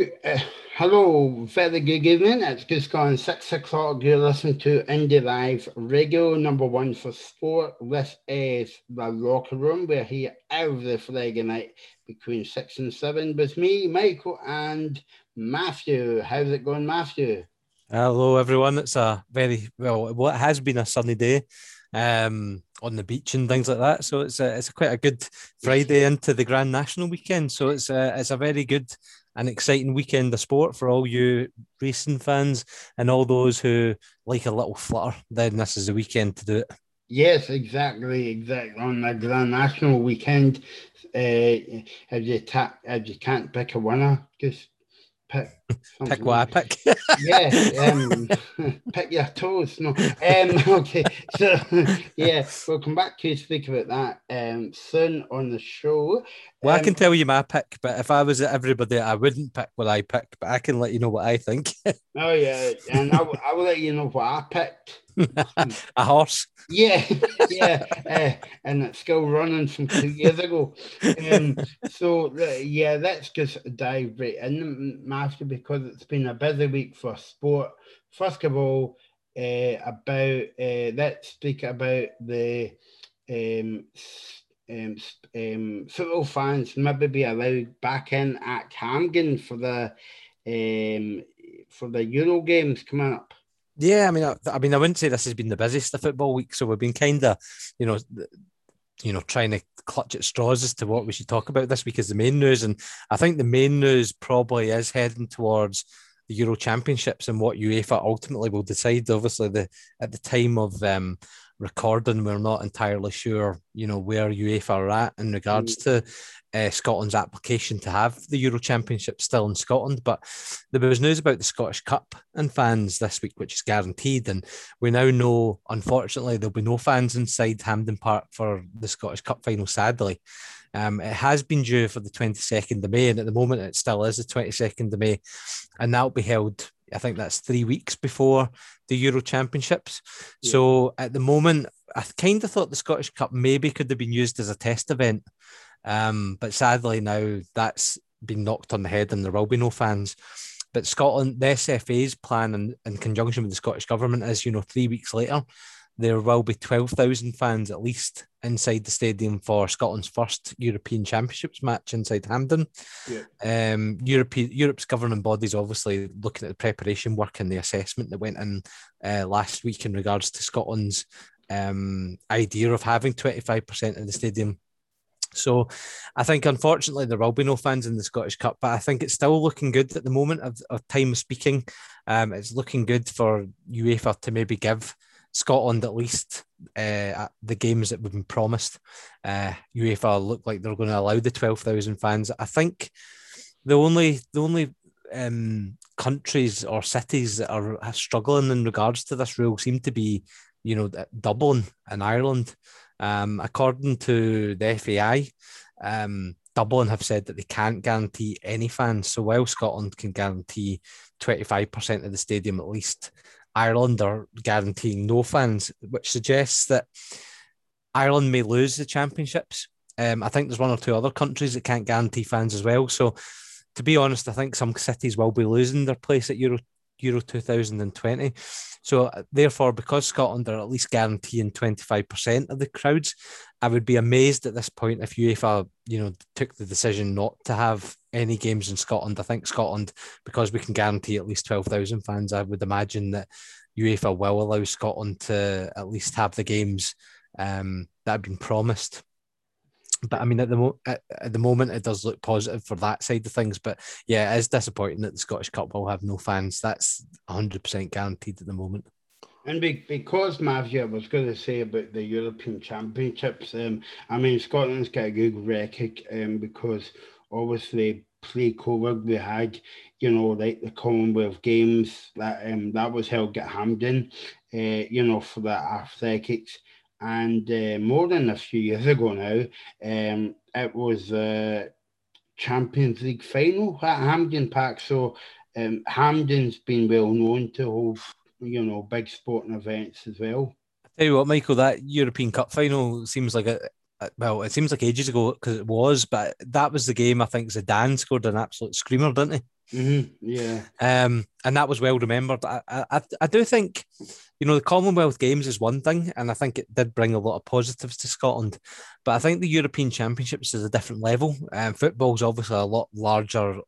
Uh, hello, very good evening. It's just gone six o'clock. You're listening to Indie Live Radio number one for sport. This is the locker room. We're here every Friday night between six and seven with me, Michael, and Matthew. How's it going, Matthew? Hello, everyone. It's a very well. What has been a sunny day um, on the beach and things like that. So it's a, it's a quite a good Friday into the Grand National weekend. So it's a, it's a very good and exciting weekend of sport for all you racing fans and all those who like a little flutter. Then this is the weekend to do it. Yes, exactly, exactly. On the Grand National weekend, uh, if you ta- if you can't pick a winner, just pick pick what I pick. yeah, um, pick your toes. No, um, okay. So yeah, we'll come back to speak about that um, soon on the show. Well, um, I can tell you my pick, but if I was at everybody, I wouldn't pick what I pick. But I can let you know what I think. oh yeah, and I will, I will let you know what I picked. a horse. Yeah, yeah, uh, and it's still running from two years ago. Um, so uh, yeah, let's just dive right in, Matthew, because it's been a busy week for sport. First of all, uh, about uh, let's speak about the um, um, um, football fans maybe be allowed back in at Hampden for the um, for the Euro games coming up. Yeah, I mean, I, I, mean, I wouldn't say this has been the busiest football week, so we've been kind of, you know, you know, trying to clutch at straws as to what we should talk about this week as the main news, and I think the main news probably is heading towards the Euro Championships and what UEFA ultimately will decide. Obviously, the at the time of um, recording, we're not entirely sure, you know, where UEFA are at in regards mm. to uh, Scotland's application to have the Euro Championship still in Scotland. But there was news about the Scottish Cup and fans this week, which is guaranteed. And we now know, unfortunately, there'll be no fans inside Hampden Park for the Scottish Cup final, sadly. Um, it has been due for the 22nd of May, and at the moment it still is the 22nd of May, and that'll be held I think that's three weeks before the Euro Championships. Yeah. So at the moment, I kind of thought the Scottish Cup maybe could have been used as a test event. Um, but sadly now that's been knocked on the head and there will be no fans. But Scotland, the SFA's plan in, in conjunction with the Scottish Government is, you know, three weeks later, there will be 12,000 fans at least inside the stadium for Scotland's first European Championships match inside Hampden. Yeah. Um, Europe, Europe's governing bodies obviously looking at the preparation work and the assessment that went in uh, last week in regards to Scotland's um, idea of having 25% of the stadium. So I think unfortunately there will be no fans in the Scottish Cup, but I think it's still looking good at the moment of, of time speaking. Um, it's looking good for UEFA to maybe give Scotland at least uh, the games that we've been promised. Uh, UEFA look like they're going to allow the twelve thousand fans. I think the only the only um, countries or cities that are struggling in regards to this rule seem to be, you know, Dublin and Ireland. Um, according to the FAI, um, Dublin have said that they can't guarantee any fans. So while Scotland can guarantee 25% of the stadium at least, Ireland are guaranteeing no fans, which suggests that Ireland may lose the championships. Um, I think there's one or two other countries that can't guarantee fans as well. So, to be honest, I think some cities will be losing their place at Euro Euro 2020. So, uh, therefore, because Scotland are at least guaranteeing 25% of the crowds, I would be amazed at this point if UEFA, you know, took the decision not to have any games in Scotland. I think Scotland, because we can guarantee at least 12,000 fans, I would imagine that UEFA will allow Scotland to at least have the games um, that have been promised but I mean, at the mo- at, at, the moment, it does look positive for that side of things. But yeah, it is disappointing that the Scottish Cup will have no fans. That's hundred percent guaranteed at the moment. And be, because I was going to say about the European Championships. Um, I mean, Scotland's got a good record um, because obviously pre-COVID we had, you know, like the Commonwealth Games that um that was held at Hampden, uh, you know, for the athletics and uh, more than a few years ago now, um, it was the Champions League final at Hampden Park. So um, Hampden's been well known to hold, you know, big sporting events as well. I tell you what, Michael, that European Cup final seems like a well, it seems like ages ago because it was, but that was the game I think Zidane scored an absolute screamer, didn't he? Mm-hmm. Yeah. Um, and that was well remembered. I, I, I do think, you know, the Commonwealth Games is one thing, and I think it did bring a lot of positives to Scotland. But I think the European Championships is a different level. Um, football's obviously a lot larger,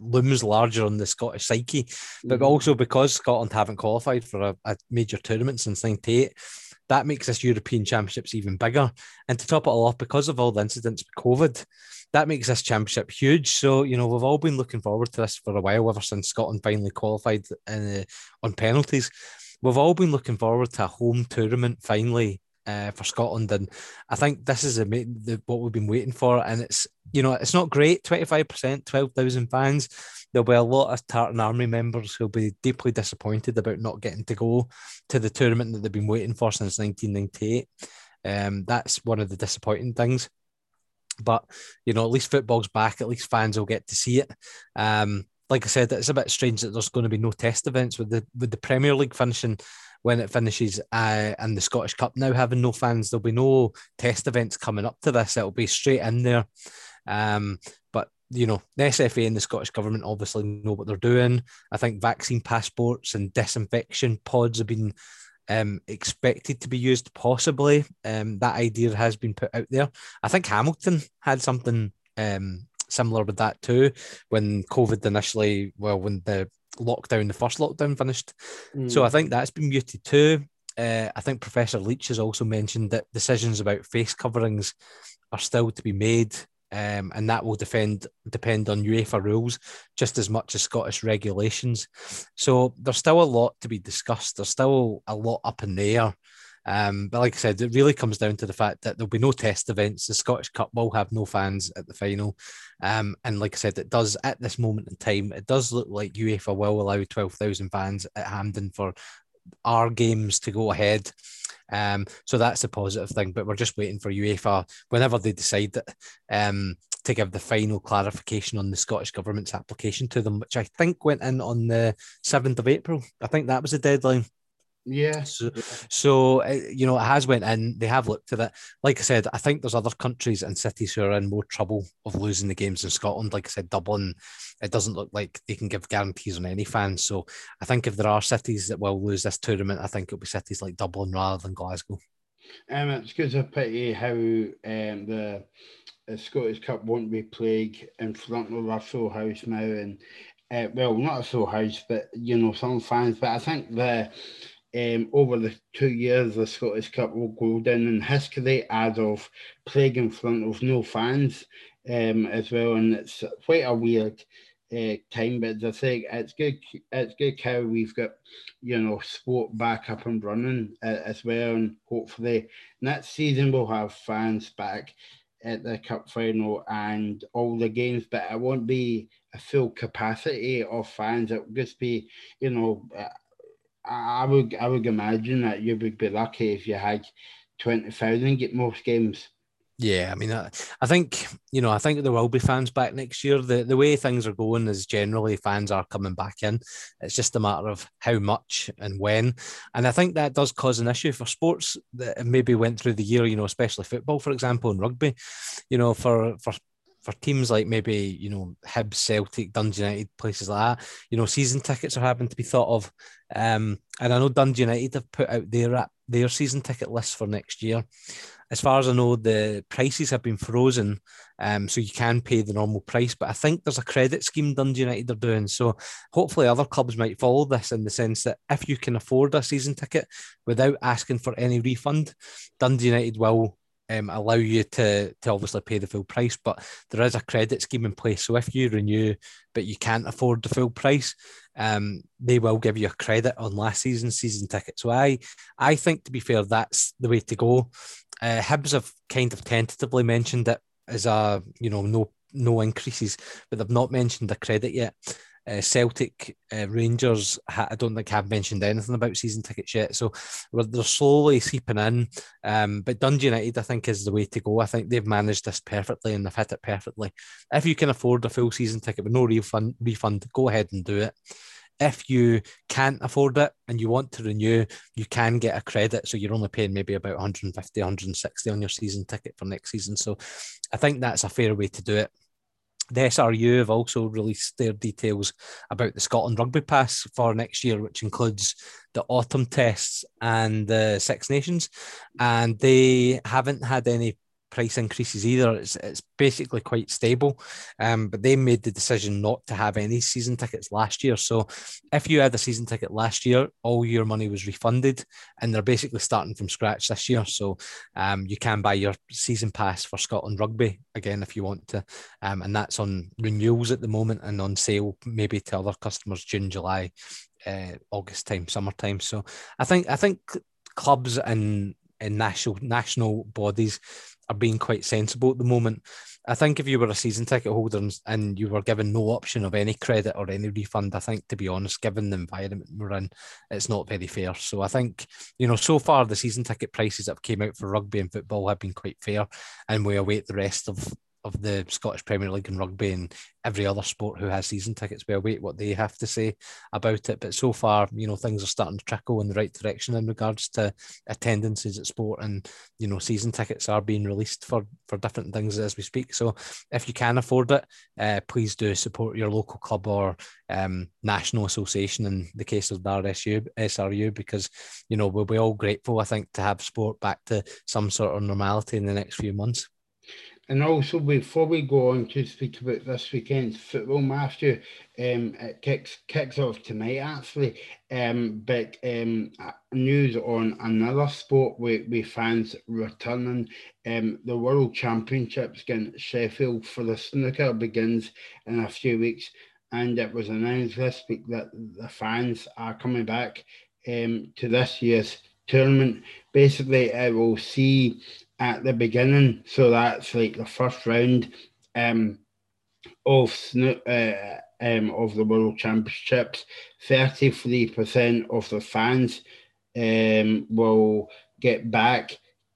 looms larger on the Scottish psyche, but mm-hmm. also because Scotland haven't qualified for a, a major tournament since '98 that makes this European Championships even bigger. And to top it all off, because of all the incidents with COVID, that makes this championship huge. So, you know, we've all been looking forward to this for a while, ever since Scotland finally qualified in, uh, on penalties. We've all been looking forward to a home tournament finally uh, for Scotland, and I think this is a, the, what we've been waiting for. And it's you know it's not great, twenty five percent, twelve thousand fans. There'll be a lot of Tartan Army members who'll be deeply disappointed about not getting to go to the tournament that they've been waiting for since nineteen ninety eight. Um, that's one of the disappointing things. But you know, at least football's back. At least fans will get to see it. Um, like I said, it's a bit strange that there's going to be no test events with the with the Premier League finishing when it finishes uh, and the Scottish Cup now having no fans. There'll be no test events coming up to this. It'll be straight in there. Um, but you know, the SFA and the Scottish government obviously know what they're doing. I think vaccine passports and disinfection pods have been um, expected to be used possibly. Um, that idea has been put out there. I think Hamilton had something um, similar with that too when COVID initially, well, when the lockdown, the first lockdown finished. Mm. So I think that's been muted too. Uh, I think Professor Leitch has also mentioned that decisions about face coverings are still to be made um, and that will defend depend on UEFA rules just as much as Scottish regulations. So there's still a lot to be discussed. There's still a lot up in the air. Um, but like I said, it really comes down to the fact that there'll be no test events. The Scottish Cup will have no fans at the final. Um, and like I said, it does at this moment in time, it does look like UEFA will allow 12,000 fans at Hampden for our games to go ahead. Um, so that's a positive thing, but we're just waiting for UEFA whenever they decide that um, to give the final clarification on the Scottish government's application to them, which I think went in on the 7th of April. I think that was the deadline. Yeah. So, so uh, you know, it has went in. They have looked at it. Like I said, I think there's other countries and cities who are in more trouble of losing the games in Scotland. Like I said, Dublin. It doesn't look like they can give guarantees on any fans. So I think if there are cities that will lose this tournament, I think it'll be cities like Dublin rather than Glasgow. Um, it's because of pity how um, the, the Scottish Cup won't be played in front of a full house now, and uh, well, not a full house, but you know some fans. But I think the um, over the two years, the Scottish Cup will go down in history as of playing in front of no fans um, as well. And it's quite a weird uh, time, but I think it's good. It's good how we've got, you know, sport back up and running uh, as well, and hopefully next season we'll have fans back at the cup final and all the games, but it won't be a full capacity of fans. It'll just be, you know, I would I would imagine that you would be lucky if you had twenty thousand get most games. Yeah, I mean, I, I think you know, I think there will be fans back next year. The the way things are going is generally fans are coming back in. It's just a matter of how much and when. And I think that does cause an issue for sports that maybe went through the year. You know, especially football, for example, and rugby. You know, for for for teams like maybe you know Hibs, Celtic, Dundee United, places like that, you know, season tickets are having to be thought of. Um, and I know Dundee United have put out their their season ticket list for next year. As far as I know, the prices have been frozen, um, so you can pay the normal price. But I think there's a credit scheme Dundee United are doing, so hopefully other clubs might follow this in the sense that if you can afford a season ticket without asking for any refund, Dundee United will um, allow you to to obviously pay the full price, but there is a credit scheme in place. So if you renew but you can't afford the full price, um, they will give you a credit on last season's season ticket. So I I think to be fair, that's the way to go. Uh, Hibs have kind of tentatively mentioned it as a you know no no increases, but they've not mentioned the credit yet. Uh, Celtic, uh, Rangers, I don't think have mentioned anything about season tickets yet. So they're slowly seeping in. Um, but Dundee United, I think, is the way to go. I think they've managed this perfectly and they've hit it perfectly. If you can afford a full season ticket with no refund, refund go ahead and do it. If you can't afford it and you want to renew, you can get a credit. So you're only paying maybe about 150, 160 on your season ticket for next season. So I think that's a fair way to do it. The SRU have also released their details about the Scotland Rugby Pass for next year, which includes the autumn tests and the Six Nations. And they haven't had any price increases either. It's, it's basically quite stable. Um, but they made the decision not to have any season tickets last year. So if you had a season ticket last year, all your money was refunded, and they're basically starting from scratch this year. So um, you can buy your season pass for Scotland Rugby again if you want to, um, and that's on renewals at the moment and on sale maybe to other customers June, July. Uh, August time, summertime. So I think I think clubs and and national national bodies are being quite sensible at the moment. I think if you were a season ticket holder and, and, you were given no option of any credit or any refund, I think to be honest, given the environment we're in, it's not very fair. So I think you know so far the season ticket prices that came out for rugby and football have been quite fair, and we await the rest of of the Scottish Premier League and rugby and every other sport who has season tickets. We await what they have to say about it. But so far, you know, things are starting to trickle in the right direction in regards to attendances at sport and, you know, season tickets are being released for, for different things as we speak. So if you can afford it, uh, please do support your local club or um, national association in the case of the RSU, SRU, because, you know, we'll be all grateful, I think, to have sport back to some sort of normality in the next few months. And also, before we go on to speak about this weekend's football, Matthew, um, it kicks kicks off tonight actually. Um, but um, news on another sport with, with fans returning. Um, the World Championships against Sheffield for the snooker begins in a few weeks, and it was announced this week that the fans are coming back um, to this year's tournament. Basically, I will see at the beginning. So that's like the first round um, of uh, um, of the World Championships. Thirty three percent of the fans um, will get back.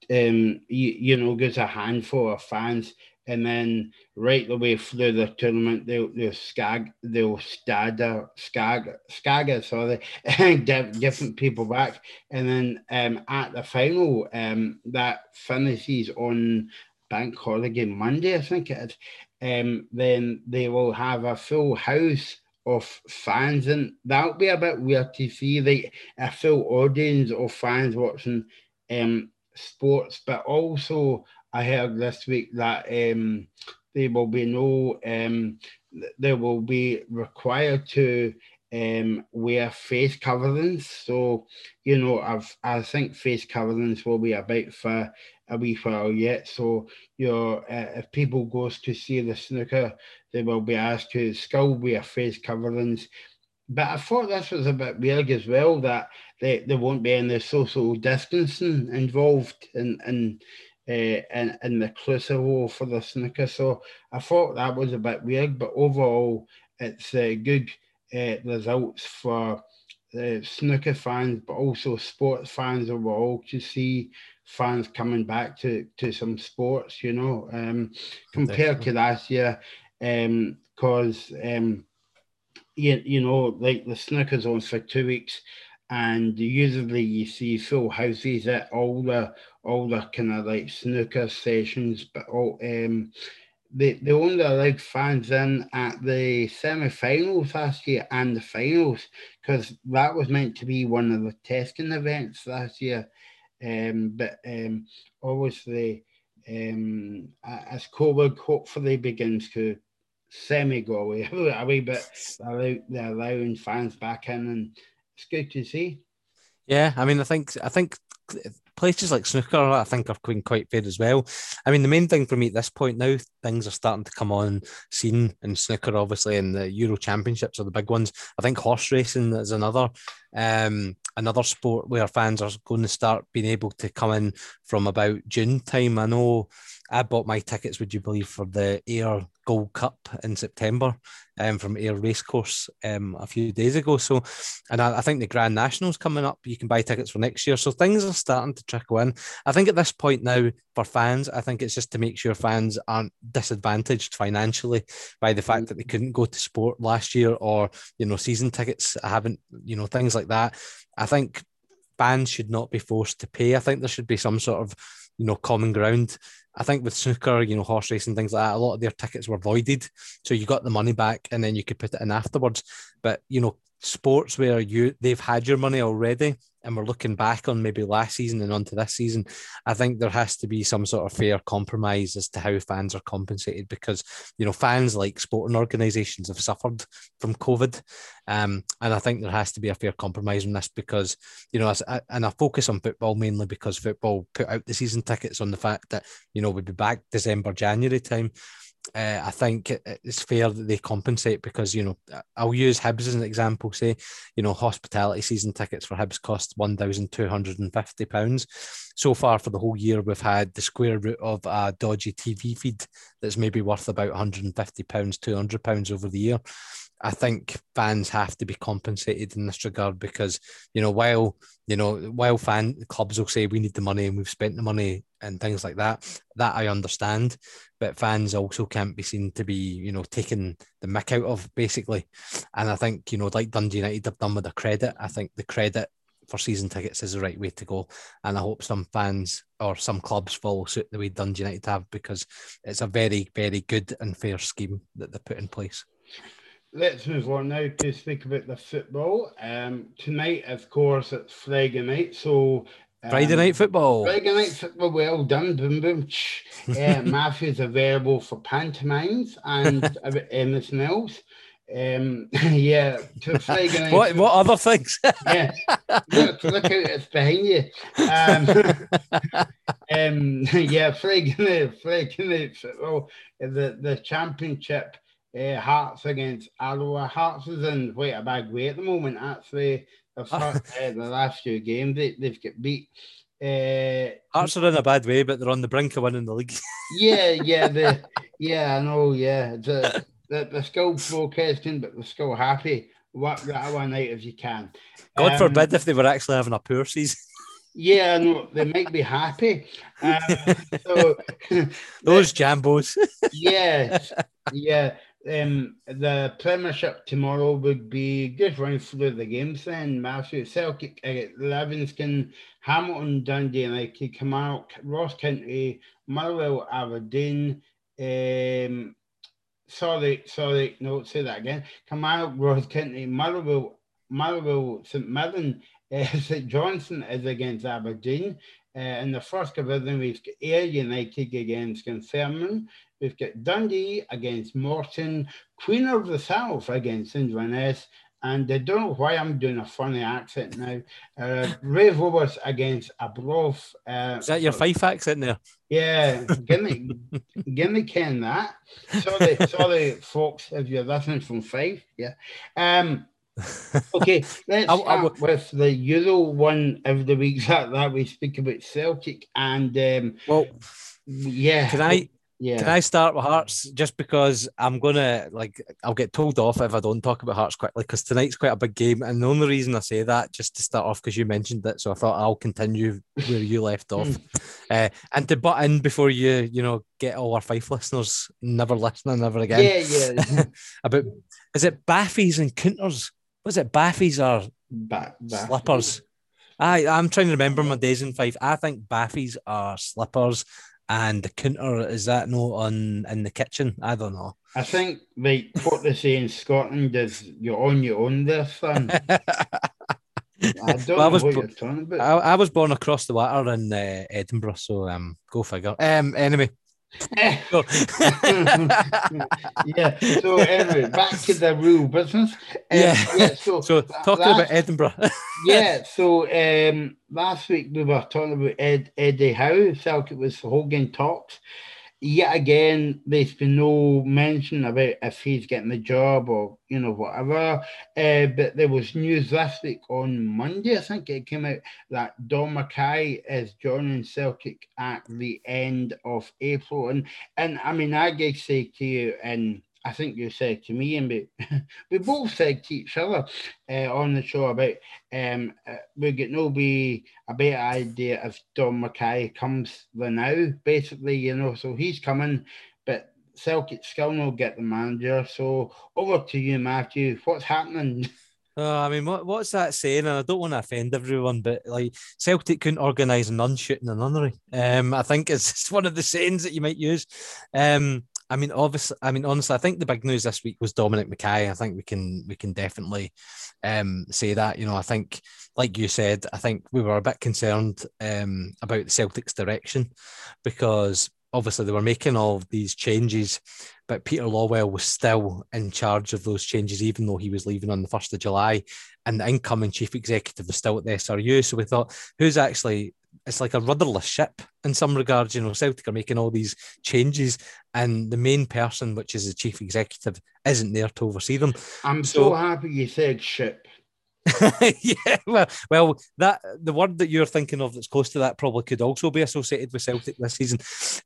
Um, you, you know, there's a handful of fans and then right the way through the tournament they'll they'll skag they'll stagger skag skagger sorry different people back. And then um at the final um that finishes on bank holiday Monday I think it is um then they will have a full house of fans. And that'll be a bit weird to see like a full audience of fans watching um sports but also I heard this week that um, there will be no, um, they will be required to um, wear face coverings. So, you know, I've, I think face coverings will be about for a wee while yet. So, your uh, if people goes to see the snooker, they will be asked to still wear face coverings. But I thought this was a bit weird as well that they, there won't be any social distancing involved in, in in, in the crucible for the snooker. So I thought that was a bit weird, but overall, it's uh, good uh, results for the snooker fans, but also sports fans overall to see fans coming back to, to some sports, you know, um, compared to last year. Because, um, um, you, you know, like the snooker's on for two weeks and usually you see full houses at all the all the kind of like snooker sessions, but all um they, they only allowed fans in at the semi-finals last year and the finals because that was meant to be one of the testing events last year. Um, but um, obviously, um, as COVID hopefully begins to semi go away a wee bit, they're allowing fans back in and it's good to see. Yeah, I mean, I think I think places like snooker, I think, are going quite fair as well. I mean, the main thing for me at this point now, things are starting to come on scene in snooker, obviously, and the Euro Championships are the big ones. I think horse racing is another um, another sport where fans are going to start being able to come in from about June time. I know I bought my tickets, would you believe, for the Ayr Gold Cup in September um, from Ayr Racecourse um, a few days ago. So, and I, I, think the Grand National's coming up. You can buy tickets for next year. So things are starting to trickle in. I think at this point now, for fans, I think it's just to make sure fans aren't disadvantaged financially by the fact that they couldn't go to sport last year or, you know, season tickets I haven't, you know, things like that. I think fans should not be forced to pay. I think there should be some sort of you know common ground I think with snooker, you know, horse racing, things like that, a lot of their tickets were voided. So you got the money back and then you could put it in afterwards. But, you know, sports where you they've had your money already and we're looking back on maybe last season and onto this season, I think there has to be some sort of fair compromise as to how fans are compensated because you know fans like sporting organisations have suffered from COVID, um, and I think there has to be a fair compromise on this because you know, as, and I focus on football mainly because football put out the season tickets on the fact that you know we'd be back December January time uh, I think it's fair that they compensate because you know I'll use Hibs as an example. Say you know hospitality season tickets for Hibs cost one thousand two hundred and fifty pounds. So far for the whole year, we've had the square root of a dodgy TV feed that's maybe worth about one hundred and fifty pounds, two hundred pounds over the year. I think fans have to be compensated in this regard because you know while you know while fan clubs will say we need the money and we've spent the money and things like that, that I understand, but fans also can't be seen to be you know taking the mick out of basically, and I think you know like Dundee United have done with the credit, I think the credit for season tickets is the right way to go. And I hope some fans or some clubs follow suit the way Dundee United have because it's a very, very good and fair scheme that they put in place let's move on now to speak about the football. Um, tonight, of course, it's Friday night, so um, Friday night football. Friday night football, well done, boom boom. uh, Matthew's available for pantomimes and anything else. Um, yeah, to Friday night. what, what other things? yeah, look, look out, it's behind you. Um, um, yeah, Friday night, Friday night football, the, the championship uh, Hearts against Alloa. Hearts is in quite a bad way at the moment. Actually, the, first, uh, the last few games they, they've got beat. Uh, Hearts are in a bad way, but they're on the brink of winning the league. yeah, yeah, the, yeah, I know. Yeah, the, the, the still protesting, but they're still happy. Work that one out if you can. God um, forbid if they were actually having a poor season. Yeah, no, they might be happy. Um, so, Those jambos. yeah, yeah um, the Premiership tomorrow would be just run through the games then. Matthew Celtic, uh, Livingston, Hamilton, Dundee United, Kilmarnock, Ross County, Motherwell, Aberdeen. Um, sorry, sorry, no, say that again. Kilmarnock, Ross County, Motherwell, Motherwell, St Mirren, uh, St Johnstone is against Aberdeen. Uh, in the first division, we've got Ayr United against Dunfermline. We've got Dundee against Morton, Queen of the South against Inverness, and I don't know why I'm doing a funny accent now. Uh, Rovers against Arbroath. Uh, Is that your Fife accent there? Yeah, give me, give me Ken that. Sorry, sorry, folks, if you're listening from Fife. Yeah. Um, okay, let's I, start I, with the Euro one of the weeks that, that we speak about Celtic and um, well, yeah. Can I yeah. Can I start with Hearts just because I'm gonna like I'll get told off if I don't talk about Hearts quickly because tonight's quite a big game and the only reason I say that just to start off because you mentioned it so I thought I'll continue where you left off uh, and to butt in before you you know get all our Fife listeners never listening never again yeah yeah about is it Baffies and Counters was it Baffies or ba- slippers I I'm trying to remember my days in Fife I think Baffies are slippers and the counter is that no on in the kitchen? I don't know. I think like what they say in Scotland is you're on your own there, son. I don't well, know I was, what you're talking about. I, I, was born across the water in uh, Edinburgh, so um, go figure. Um, anyway, yeah. So anyway, back to the real business. Um, yeah. yeah. So, so talking last, about Edinburgh. yeah. So um, last week we were talking about Ed, Eddie Howe. Celtic was Hogan talks yet again, there's been no mention about if he's getting the job or you know whatever. Uh, but there was news last week on Monday, I think it came out that Dom McKay is joining Celtic at the end of April, and and I mean I guess say to you and I think you said to me, and we, we both said to each other uh, on the show about um, uh, we get no be a better idea if Dom McKay comes the now, basically, you know. So he's coming, but Celtic still not get the manager. So over to you, Matthew. What's happening? Oh, I mean, what, what's that saying? And I don't want to offend everyone, but like Celtic couldn't organise a nun shooting a nunnery. Um, I think it's one of the sayings that you might use. Um, I mean, obviously, I mean, honestly, I think the big news this week was Dominic McKay. I think we can we can definitely um, say that. You know, I think, like you said, I think we were a bit concerned um, about the Celtics' direction because obviously they were making all these changes, but Peter Lawwell was still in charge of those changes, even though he was leaving on the 1st of July. And the incoming chief executive was still at the SRU. So we thought, who's actually, it's like a rudderless ship in some regards. You know, Celtic are making all these changes, and the main person, which is the chief executive, isn't there to oversee them. I'm so, so happy you said ship. yeah, well, well, that the word that you're thinking of that's close to that probably could also be associated with Celtic this season.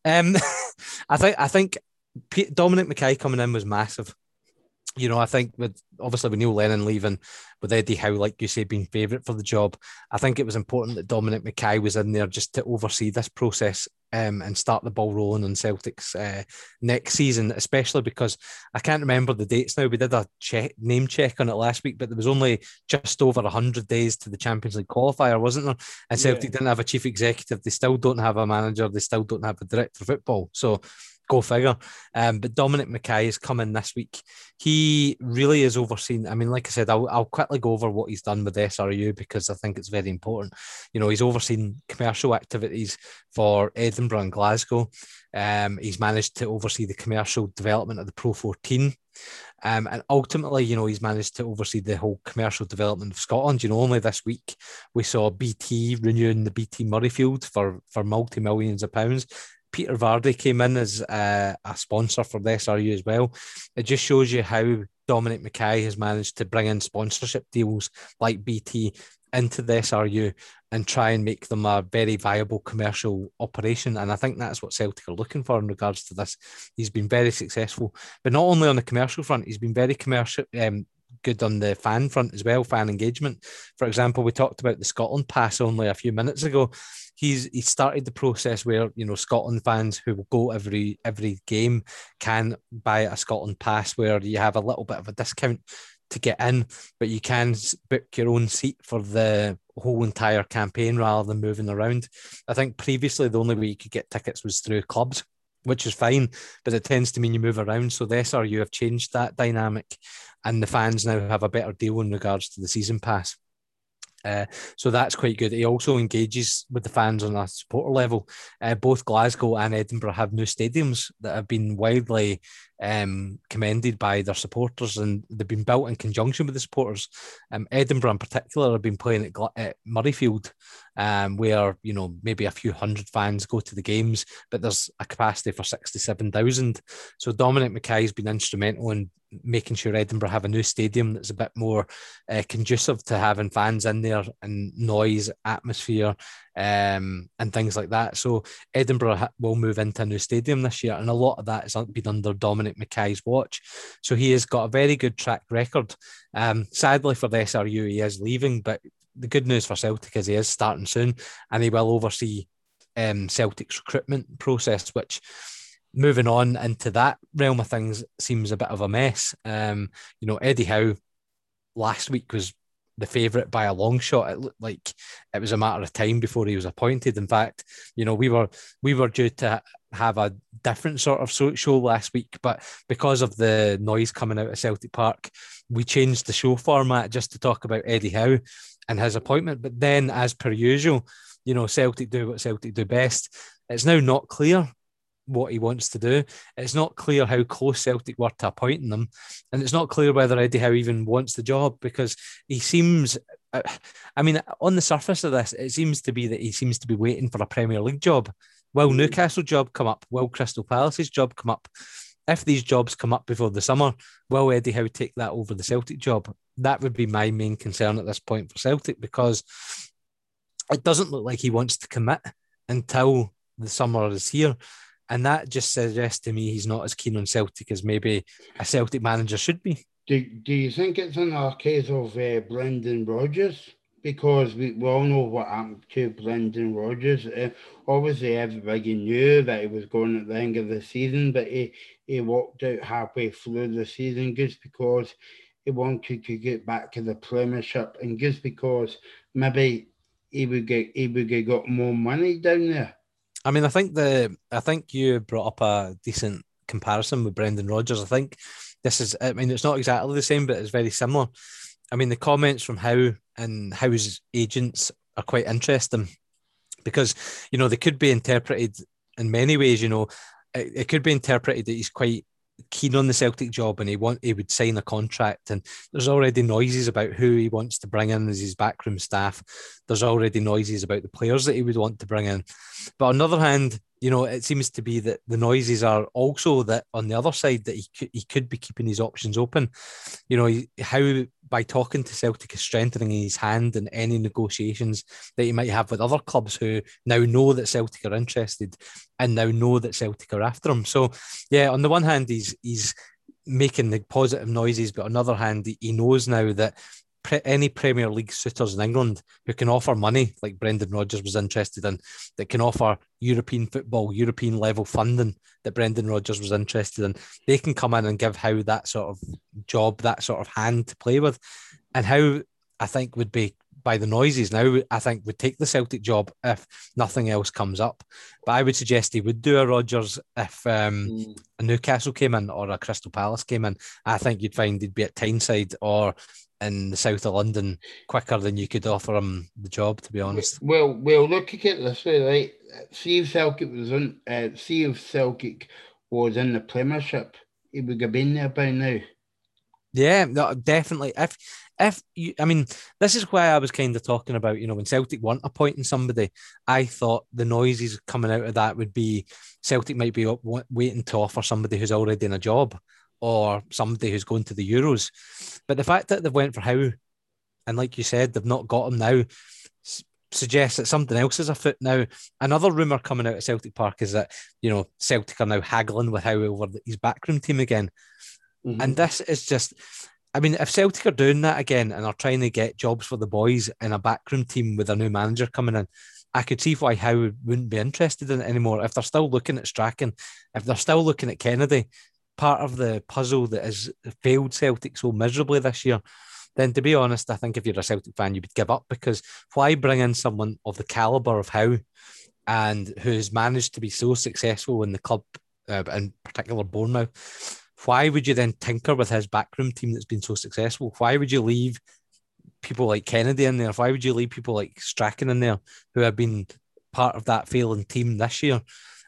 Um, I think I think Dominic McKay coming in was massive. You know, I think with obviously with Neil Lennon leaving, with Eddie Howe, like you say, being favourite for the job, I think it was important that Dominic McKay was in there just to oversee this process um, and start the ball rolling on Celtic's uh, next season, especially because I can't remember the dates now. We did a check, name check on it last week, but there was only just over 100 days to the Champions League qualifier, wasn't there? And Celtic yeah. didn't have a chief executive. They still don't have a manager. They still don't have a director of football. So Go figure. Um, but Dominic McKay is coming this week. He really is overseen. I mean, like I said, I'll, I'll quickly go over what he's done with SRU because I think it's very important. You know, he's overseen commercial activities for Edinburgh and Glasgow. Um, he's managed to oversee the commercial development of the Pro 14. Um, and ultimately, you know, he's managed to oversee the whole commercial development of Scotland. You know, only this week we saw BT renewing the BT Murrayfield for, for multi millions of pounds. Peter Vardy came in as a, a, sponsor for the SRU as well. It just shows you how Dominic McKay has managed to bring in sponsorship deals like BT into the SRU and try and make them a very viable commercial operation. And I think that's what Celtic are looking for in regards to this. He's been very successful, but not only on the commercial front, he's been very commercial, um, good on the fan front as well, fan engagement. For example, we talked about the Scotland pass only a few minutes ago. He's he started the process where you know Scotland fans who will go every every game can buy a Scotland pass where you have a little bit of a discount to get in, but you can book your own seat for the whole entire campaign rather than moving around. I think previously the only way you could get tickets was through clubs which is fine, but it tends to mean you move around. So the SRU have changed that dynamic, and the fans now have a better deal in regards to the season pass. Uh, so that's quite good. He also engages with the fans on a supporter level. Uh, both Glasgow and Edinburgh have new stadiums that have been widely um, commended by their supporters, and they've been built in conjunction with the supporters. Um, Edinburgh, in particular, have been playing at, Gla- at Murrayfield, um, where you know maybe a few hundred fans go to the games, but there's a capacity for sixty-seven thousand. So Dominic McKay has been instrumental in making sure Edinburgh have a new stadium that's a bit more uh, conducive to having fans in there and noise, atmosphere, um, and things like that. So Edinburgh will move into a new stadium this year, and a lot of that has been under Dominic McKay's watch. So he has got a very good track record. Um, sadly for the SRU, he is leaving, but the good news for Celtic is he is starting soon, and he will oversee um, Celtic's recruitment process, which moving on into that realm of things seems a bit of a mess. Um, you know, Eddie Howe last week was the favourite by a long shot. It looked like it was a matter of time before he was appointed. In fact, you know, we were we were due to have a different sort of show last week, but because of the noise coming out of Celtic Park, we changed the show format just to talk about Eddie Howe and his appointment. But then, as per usual, you know, Celtic do what Celtic do best. It's now not clear what he wants to do. It's not clear how close Celtic were to appointing them, and it's not clear whether Eddie Howe even wants the job because he seems. Uh, I mean, on the surface of this, it seems to be that he seems to be waiting for a Premier League job. Will hmm. Newcastle job come up? Will Crystal Palace's job come up? If these jobs come up before the summer, will Eddie Howe take that over the Celtic job? That would be my main concern at this point for Celtic because it doesn't look like he wants to commit until the summer is here. And that just suggests to me he's not as keen on Celtic as maybe a Celtic manager should be. Do, do you think it's another case of uh, Brendan Rodgers? Because we, we all know what happened to Brendan Rodgers. Uh, obviously, everybody knew that he was going at the end of the season, but he, he walked out halfway through the season just because he wanted to get back to the Premiership, and just because maybe he would get he would get got more money down there. I mean, I think the I think you brought up a decent comparison with Brendan Rodgers. I think this is I mean it's not exactly the same, but it's very similar. I mean, the comments from Howe and Howe's agents are quite interesting because you know they could be interpreted in many ways. You know, it, it could be interpreted that he's quite keen on the Celtic job and he want he would sign a contract and there's already noises about who he wants to bring in as his backroom staff. There's already noises about the players that he would want to bring in. But on the other hand, you know, it seems to be that the noises are also that on the other side that he could, he could be keeping his options open. You know, Howe by talking to Celtic is strengthening his hand in any negotiations that he might have with other clubs who now know that Celtic are interested and now know that Celtic are after him. So, yeah, on the one hand, he's he's making the positive noises, but on the other hand, he knows now that pre- any Premier League suitors in England who can offer money, like Brendan Rodgers was interested in, that can offer European football, European level funding that Brendan Rodgers was interested in, they can come in and give Howe that sort of job, that sort of hand to play with. And Howe I think would be by the noises now, I think would take the Celtic job if nothing else comes up. But I would suggest he would do a Rodgers if um, mm. a Newcastle came in or a Crystal Palace came in. I think you'd find he'd be at Tyneside or in the south of London quicker than you could offer him the job, to be honest. Well, well, look at it this way, right? See if Celtic was in, uh, see if Celtic was in the Premiership, he would have been there by now. Yeah, no, definitely. If if you, I mean, this is why I was kind of talking about, you know, when Celtic weren't appointing somebody, I thought the noises coming out of that would be Celtic might be up, waiting to offer somebody who's already in a job or somebody who's going to the Euros. But the fact that they've went for Howe, and like you said, they've not got him now, suggests that something else is afoot now. Another rumour coming out of Celtic Park is that, you know, Celtic are now haggling with Howe over his backroom team again. Mm-hmm. And this is just, I mean, if Celtic are doing that again and are trying to get jobs for the boys in a backroom team with a new manager coming in, I could see why Howe wouldn't be interested in it anymore. If they're still looking at Strachan, if they're still looking at Kennedy, part of the puzzle that has failed Celtic so miserably this year, then to be honest, I think if you're a Celtic fan, you would give up because why bring in someone of the caliber of Howe and who's managed to be so successful in the club, uh, in particular Bournemouth? Why would you then tinker with his backroom team that's been so successful? Why would you leave people like Kennedy in there? Why would you leave people like Strachan in there who have been part of that failing team this year?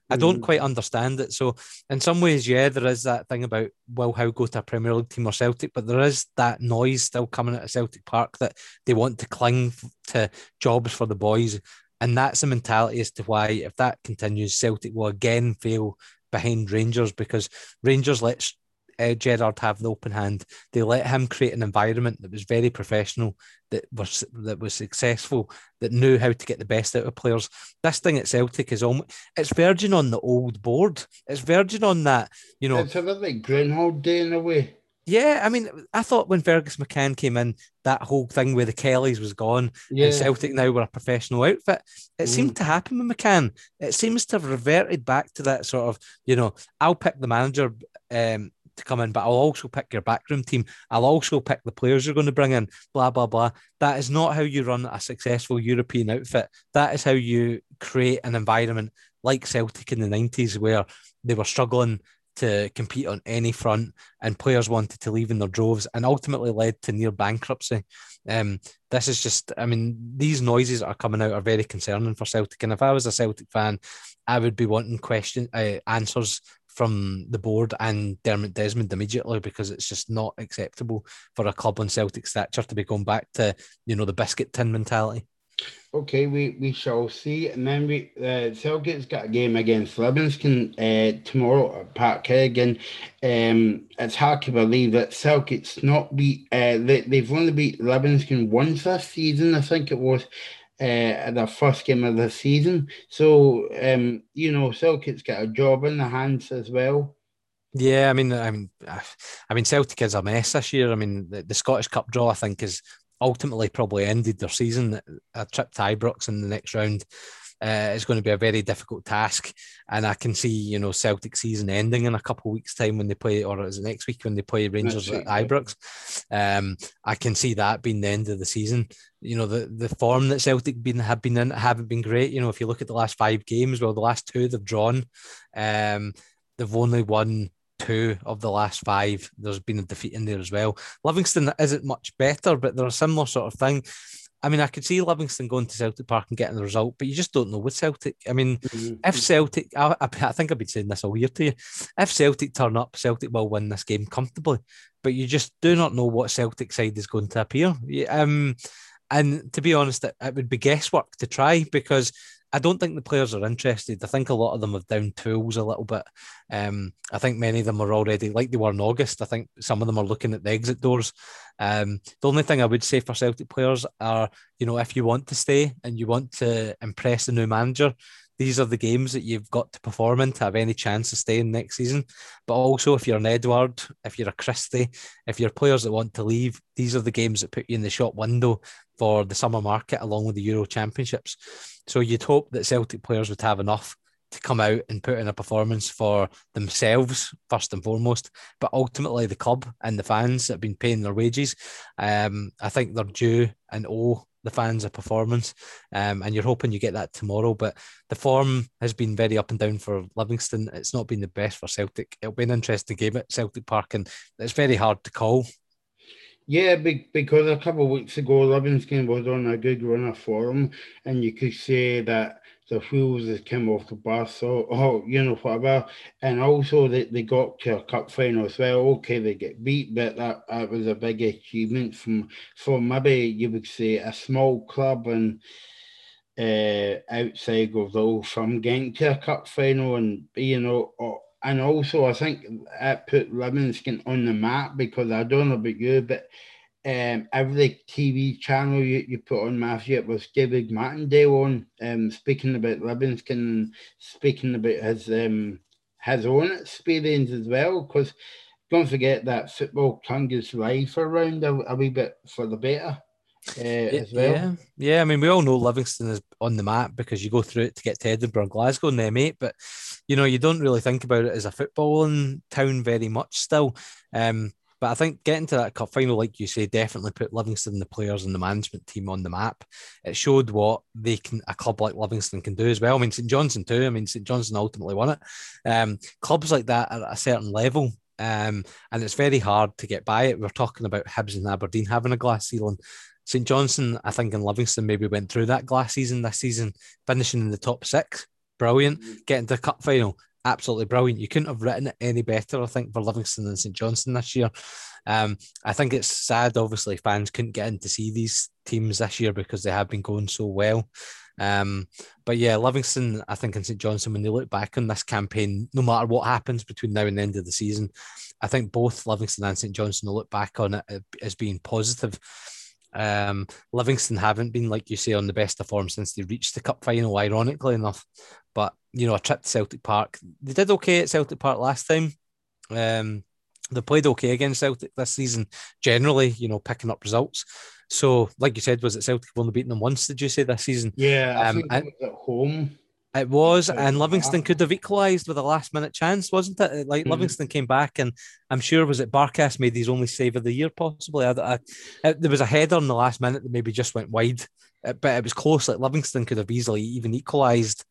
I don't mm. quite understand it. So, in some ways, yeah, there is that thing about will Howe go to a Premier League team or Celtic, but there is that noise still coming out of Celtic Park that they want to cling to jobs for the boys. And that's the mentality as to why, if that continues, Celtic will again fail behind Rangers because Rangers let uh, Gerrard have the open hand. They let him create an environment that was very professional, that was that was successful, that knew how to get the best out of players. This thing at Celtic is almost it's verging on the old board. It's verging on that, you know. It's a bit like Groundhog Day in a way. Yeah, I mean, I thought when Fergus McCann came in, that whole thing where the Kellys was gone yeah. and Celtic now were a professional outfit. It mm. seemed to happen with McCann. It seems to have reverted back to that sort of, you know, I'll pick the manager um, to come in, but I'll also pick your backroom team. I'll also pick the players you're going to bring in, blah, blah, blah. That is not how you run a successful European outfit. That is how you create an environment like Celtic in the 90s, where they were struggling to compete on any front and players wanted to leave in their droves and ultimately led to near bankruptcy. Um, this is just, I mean, these noises are coming out are very concerning for Celtic. And if I was a Celtic fan, I would be wanting question uh, answers from the board and Dermot Desmond immediately because it's just not acceptable for a club on Celtic stature to be going back to you know the biscuit tin mentality. Okay, we, we shall see. And then we uh, Celtic's got a game against Livingston uh, tomorrow at Parkhead. And um, it's hard to believe that Celtic's not beat. Uh, they, they've only beat Livingston once this season, I think it was uh, the first game of the season. So um, you know, Celtic's got a job in the hands as well. Yeah, I mean, I mean, I mean, Celtic is a mess this year. I mean, the, the Scottish Cup draw, I think, is ultimately probably ended their season. A trip to Ibrox in the next round. Uh, is going to be a very difficult task. And I can see, you know, Celtic season ending in a couple of weeks' time when they play, or is it next week when they play Rangers at Ibrox? Um, I can see that being the end of the season. You know, the, the form that Celtic been have been in haven't been great. You know, if you look at the last five games, well, the last two they've drawn. Um, they've only won two of the last five. There's been a defeat in there as well. Livingston isn't much better, but they're a similar sort of thing. I mean, I could see Livingston going to Celtic Park and getting the result, but you just don't know with Celtic. I mean, mm-hmm. if Celtic, I, I, think I've been saying this all year to you, if Celtic turn up, Celtic will win this game comfortably, but you just do not know what Celtic side is going to appear. Um, and to be honest, it, it would be guesswork to try because I don't think the players are interested. I think a lot of them have down tools a little bit. Um, I think many of them are already like they were in August. I think some of them are looking at the exit doors. Um, the only thing I would say for Celtic players are, you know, if you want to stay and you want to impress the new manager, these are the games that you've got to perform in to have any chance of staying next season. But also, if you're an Edouard, if you're a Christie, if you're players that want to leave, these are the games that put you in the shop window for the summer market along with the Euro Championships. So you'd hope that Celtic players would have enough to come out and put in a performance for themselves first and foremost, but ultimately the club and the fans that have been paying their wages. Um, I think they're due and owe the fans a performance, um, and you're hoping you get that tomorrow. But the form has been very up and down for Livingston. It's not been the best for Celtic. It'll be an interesting game at Celtic Park, and it's very hard to call. Yeah, because a couple of weeks ago, Livingston was on a good run of form, and you could say that the wheels that came off the bus, so oh, you know whatever, and also they, they got to a cup final as well. Okay, they get beat, but that, that was a big achievement from from maybe you would say a small club and uh, outside of those from getting to a cup final, and you know and also I think it put Livingston on the map because I don't know about you, but um, every TV channel you, you put on Matthew, it was David Martindale on um, speaking about Livingston, speaking about his um, his own experience as well. Because don't forget that football his life around a, a wee bit for the better. Uh, as well. Yeah, yeah. I mean, we all know Livingston is on the map because you go through it to get to Edinburgh, Glasgow, and the M8. But you know, you don't really think about it as a footballing town very much still. Um, but I think getting to that cup final, like you say, definitely put Livingston, the players, and the management team on the map. It showed what they can, a club like Livingston can do as well. I mean, St Johnstone too. I mean, St Johnstone ultimately won it. Um, clubs like that at a certain level, um, and it's very hard to get by it. We're talking about Hibs and Aberdeen having a glass ceiling. St Johnstone, I think, and Livingston maybe went through that glass season this season, finishing in the top six. Brilliant. Mm-hmm. Getting to the cup final. Absolutely brilliant. You couldn't have written it any better, I think, for Livingston and St Johnstone this year. Um, I think it's sad, obviously, fans couldn't get in to see these teams this year because they have been going so well. Um, but yeah, Livingston, I think, and St Johnstone, when they look back on this campaign, no matter what happens between now and the end of the season, I think both Livingston and St Johnstone will look back on it as being positive. Um, Livingston haven't been, like you say, on the best of form since they reached the cup final, ironically enough. But you know, a trip to Celtic Park, they did okay at Celtic Park last time. Um, they played okay against Celtic this season, generally, you know, picking up results. So, like you said, was it Celtic have only beaten them once? Did you say this season? Yeah, um, at home. It was, and Livingston could have equalised with a last minute chance, wasn't it? Like mm. Livingston came back, and I'm sure was it Barkas made his only save of the year, possibly. I, I, it, there was a header in the last minute that maybe just went wide, uh, but it was close. Like Livingston could have easily even equalised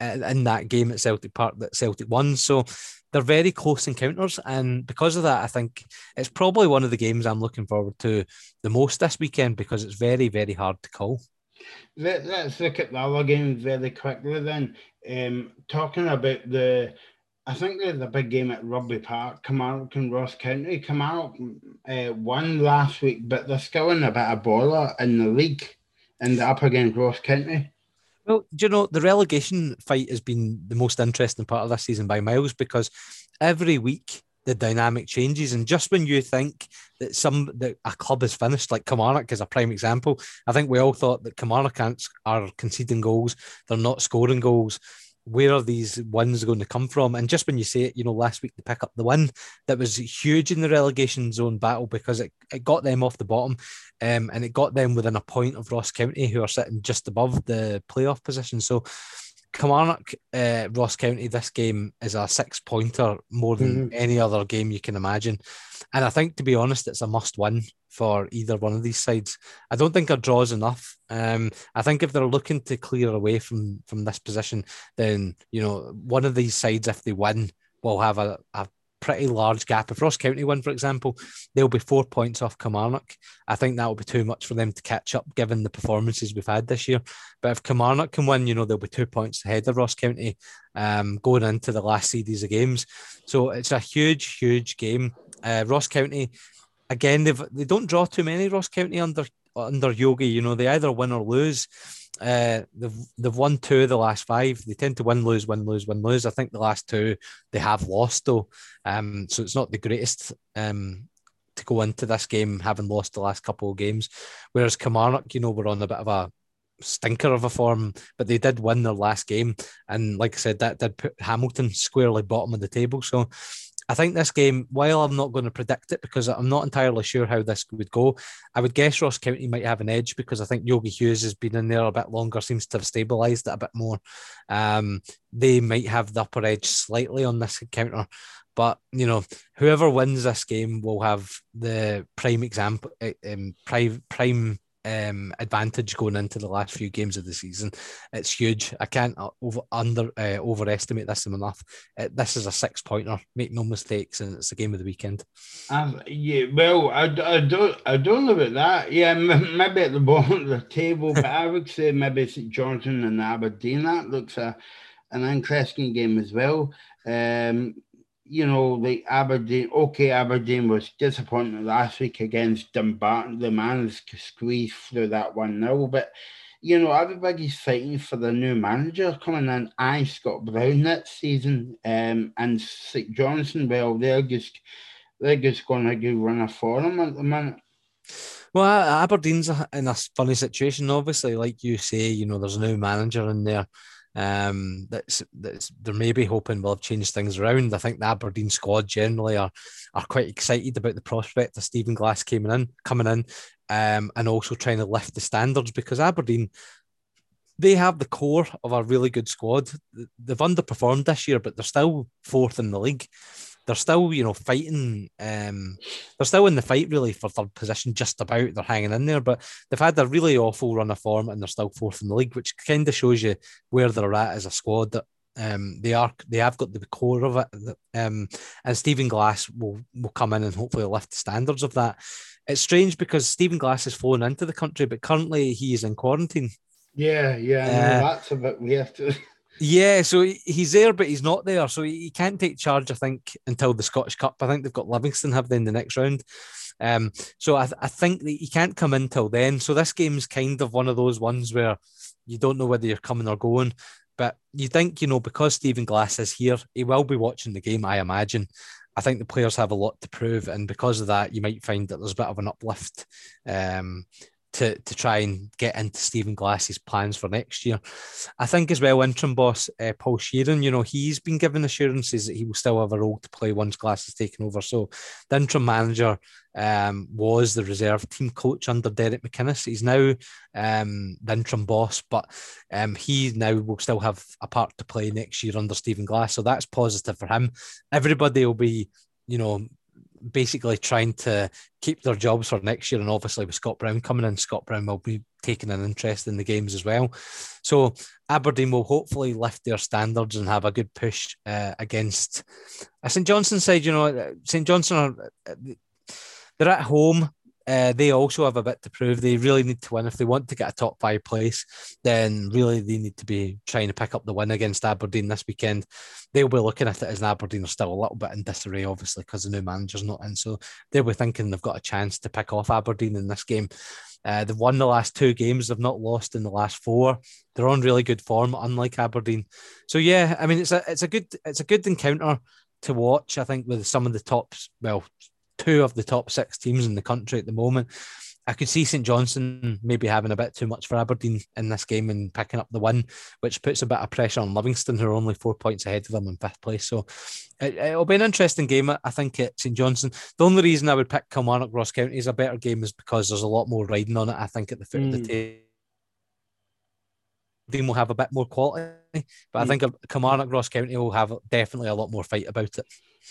uh, in that game at Celtic Park that Celtic won. So they're very close encounters, and because of that, I think it's probably one of the games I'm looking forward to the most this weekend because it's very, very hard to call. Let, us look at the other game very quickly then. Um, talking about the, I think there's a big game at Rugby Park, Kilmarnock and Ross County. Kilmarnock uh, won last week, but they're still in a bit of bother in the league and up against Ross County. Well, do you know the relegation fight has been the most interesting part of this season by miles because every week the dynamic changes. And just when you think that some that a club is finished, like Kilmarnock is a prime example, I think we all thought that Kilmarnock are conceding goals, they're not scoring goals. where are these wins going to come from? And just when you say it, you know, last week to pick up the win, that was huge in the relegation zone battle because it, it got them off the bottom um, and it got them within a point of Ross County, who are sitting just above the playoff position. So Kilmarnock, uh, Ross County, this game is a six pointer more than mm-hmm. any other game you can imagine. And I think, to be honest, it's a must win for either one of these sides. I don't think a draw is enough. Um, I think if they're looking to clear away from from this position, then you know one of these sides, if they win, will have a, a pretty large gap. If Ross County win, for example, they'll be four points off Kilmarnock. I think that will be too much for them to catch up given the performances we've had this year. But if Kilmarnock can win, you know, they'll be two points ahead of Ross County um, going into the last series of games. So it's a huge, huge game. Uh, Ross County, again, they've, they don't draw too many Ross County under under Yogi. You know, they either win or lose. Uh, they've they've won two of the last five. They tend to win, lose, win, lose, win, lose. I think the last two they have lost though, um, so it's not the greatest um, to go into this game having lost the last couple of games. Whereas Kilmarnock, you know, were on a bit of a stinker of a form, but they did win their last game, and like I said, that did put Hamilton squarely bottom of the table. So I think this game, while I'm not going to predict it because I'm not entirely sure how this would go, I would guess Ross County might have an edge because I think Yogi Hughes has been in there a bit longer, seems to have stabilised it a bit more. Um, they might have the upper edge slightly on this encounter. But you know, whoever wins this game will have the prime example, eh, um, prime prime um, advantage going into the last few games of the season. It's huge. I can't over under uh, overestimate this enough. Uh, this is a six pointer. Make no mistakes, and it's the game of the weekend. Um, yeah, well, I, I don't I don't know about that. Yeah, maybe at the bottom of the table, but I would say maybe St Johnstone and Aberdeen. That looks a an interesting game as well. Um, you know, the Aberdeen, okay, Aberdeen was disappointed last week against Dumbarton. The man's squeezed through that 1 now, but you know, everybody's fighting for the new manager coming in. I Scott Brown that season, um, and St Johnstone. Well, they're just they're just going to go run a forum at the minute. Well, Aberdeen's in a funny situation, obviously. Like you say, you know, there's a new manager in there um, that's that's they're maybe hoping we'll have changed things around. I think the Aberdeen squad generally are are quite excited about the prospect of Stephen Glass coming in, coming in, um, and also trying to lift the standards because Aberdeen they have the core of a really good squad. They've underperformed this year, but they're still fourth in the league they're still, you know, fighting. Um, they're still in the fight really for third position, just about. They're hanging in there, but they've had a really awful run of form, and they're still fourth in the league, which kind of shows you where they're at as a squad. That um, they are, they have got the core of it. Um, and Stephen Glass will will come in and hopefully lift the standards of that. It's strange because Stephen Glass has flown into the country, but currently he is in quarantine. Yeah, yeah, uh, that's a bit weird. Yeah, so he's there, but he's not there. So he can't take charge, I think, until the Scottish Cup. I think they've got Livingston have then the next round. Um, so I, I think that he can't come in till then. So this game's kind of one of those ones where you don't know whether you're coming or going. But you think, you know, because Stephen Glass is here, he will be watching the game, I imagine. I think the players have a lot to prove, and because of that, you might find that there's a bit of an uplift um, to to try and get into Stephen Glass's plans for next year. I think as well, interim boss uh, Paul Sheerin, you know, he's been given assurances that he will still have a role to play once Glass is taken over. So the interim manager um, was the reserve team coach under Derek McInnes. He's now um, the interim boss, but um, he now will still have a part to play next year under Stephen Glass. So that's positive for him. Everybody will be you know, basically trying to keep their jobs for next year. And obviously, with Scott Brown coming in, Scott Brown will be taking an interest in the games as well. So Aberdeen will hopefully lift their standards and have a good push uh, against uh, St Johnstone side. You know, St Johnstone are uh, they're at home uh, they also have a bit to prove. They really need to win if they want to get a top five place. Then really they need to be trying to pick up the win against Aberdeen this weekend. They'll be looking at it as Aberdeen are still a little bit in disarray, obviously, because the new manager's not in. So they'll be thinking they've got a chance to pick off Aberdeen in this game. Uh, they've won the last two games. They've not lost in the last four. They're on really good form, unlike Aberdeen. So yeah, I mean it's a it's a good it's a good encounter to watch. I think with some of the tops, well, two of the top six teams in the country at the moment. I could see St Johnstone maybe having a bit too much for Aberdeen in this game and picking up the win, which puts a bit of pressure on Livingston, who are only four points ahead of them in fifth place. So it, will be an interesting game, I think, at St Johnstone. The only reason I would pick Kilmarnock Ross County as a better game is because there's a lot more riding on it, I think, at the foot mm. of the hmm. table. Dean will have a bit more quality, but mm. I think Kilmarnock Ross County will have definitely a lot more fight about it.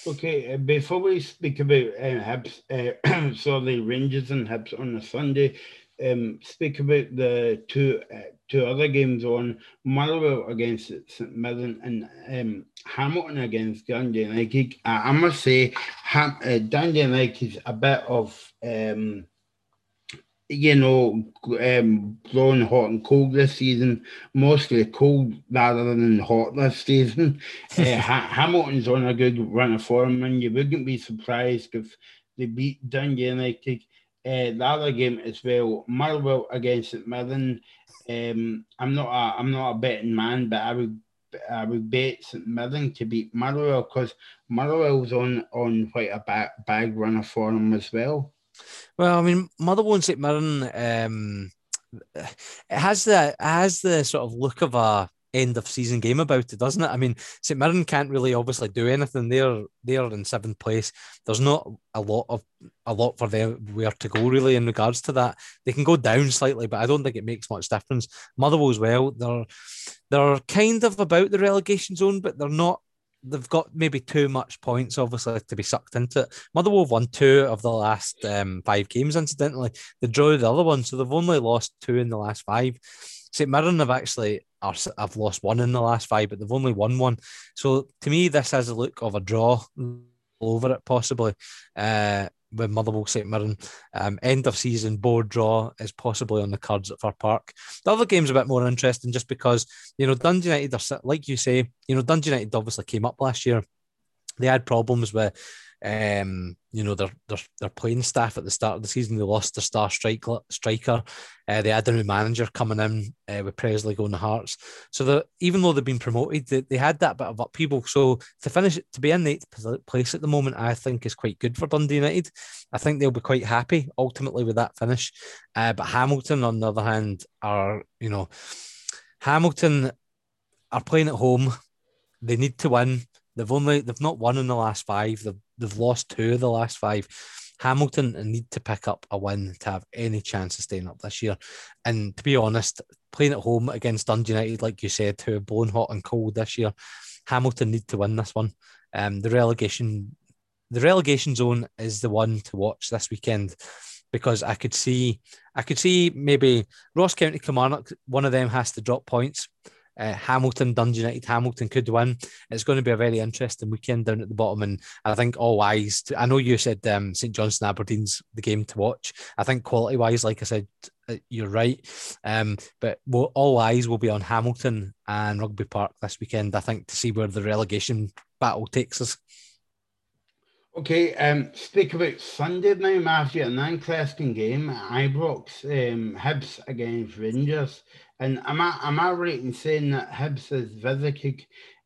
Okay, uh, before we speak about uh, Hibs, uh, sorry, Rangers and Hibs on the Sunday, um, speak about the two uh, two other games on Motherwell against St Mirren and um, Hamilton against Dundee United. I, I must say, Ham, uh, Dundee United is a bit of um, you know, um, blowing hot and cold this season, mostly cold rather than hot this season. uh, Hamilton's on a good run of form, and you wouldn't be surprised if they beat Dundee United. Uh, the other game as well, Motherwell against St Mirren. Um, I'm not a I'm not a betting man, but I would I would bet St Mirren to beat Motherwell because Motherwell's on on quite a bad, bad run of form as well. Well, I mean, Motherwell and St Mirren, um, it has the it has the sort of look of a end of season game about it, doesn't it? I mean, St Mirren can't really obviously do anything. They're they're in seventh place. There's not a lot of a lot for them where to go really in regards to that. They can go down slightly, but I don't think it makes much difference. Motherwell as well. They're they're kind of about the relegation zone, but they're not they've got maybe too much points, obviously, to be sucked into it. Motherwell have won two of the last um, five games, incidentally. They drew the other one, so they've only lost two in the last five. St Mirren have actually are, have lost one in the last five, but they've only won one. So to me, this has a look of a draw over it, possibly. Uh, with Motherwell St Mirren. Um, end of season board draw is possibly on the cards at Fir Park. The other game's a bit more interesting just because, you know, Dundee United are, like you say, you know, Dundee United obviously came up last year. They had problems with um, you know, their, their their playing staff at the start of the season, they lost their star striker. striker. Uh, they had a new manager coming in uh, with Pressley going to Hearts. So even though they've been promoted, they, they had that bit of upheaval. So to finish to be in the eighth place at the moment, I think is quite good for Dundee United. I think they'll be quite happy ultimately with that finish. Uh, but Hamilton, on the other hand, are you know, Hamilton are playing at home. They need to win. They've only they've not won in the last five. They've they've lost two of the last five. Hamilton need to pick up a win to have any chance of staying up this year. And to be honest, playing at home against Dundee United, like you said, who are blown hot and cold this year, Hamilton need to win this one. Um, the relegation, the relegation zone is the one to watch this weekend because I could see, I could see maybe Ross County Kilmarnock, one of them has to drop points uh, Hamilton, Dundee United, Hamilton could win. It's going to be a very interesting weekend down at the bottom, and I think all eyes. To, I know you said um, St Johnstone Aberdeen's the game to watch. I think quality wise, like I said, uh, you're right. Um, but we'll, all eyes will be on Hamilton and Rugby Park this weekend. I think to see where the relegation battle takes us. Okay, um, speak about Sunday now, Matthew. An interesting game. Ibrox, um, Hibs against Rangers. And am I am I right in saying that Hibs has visited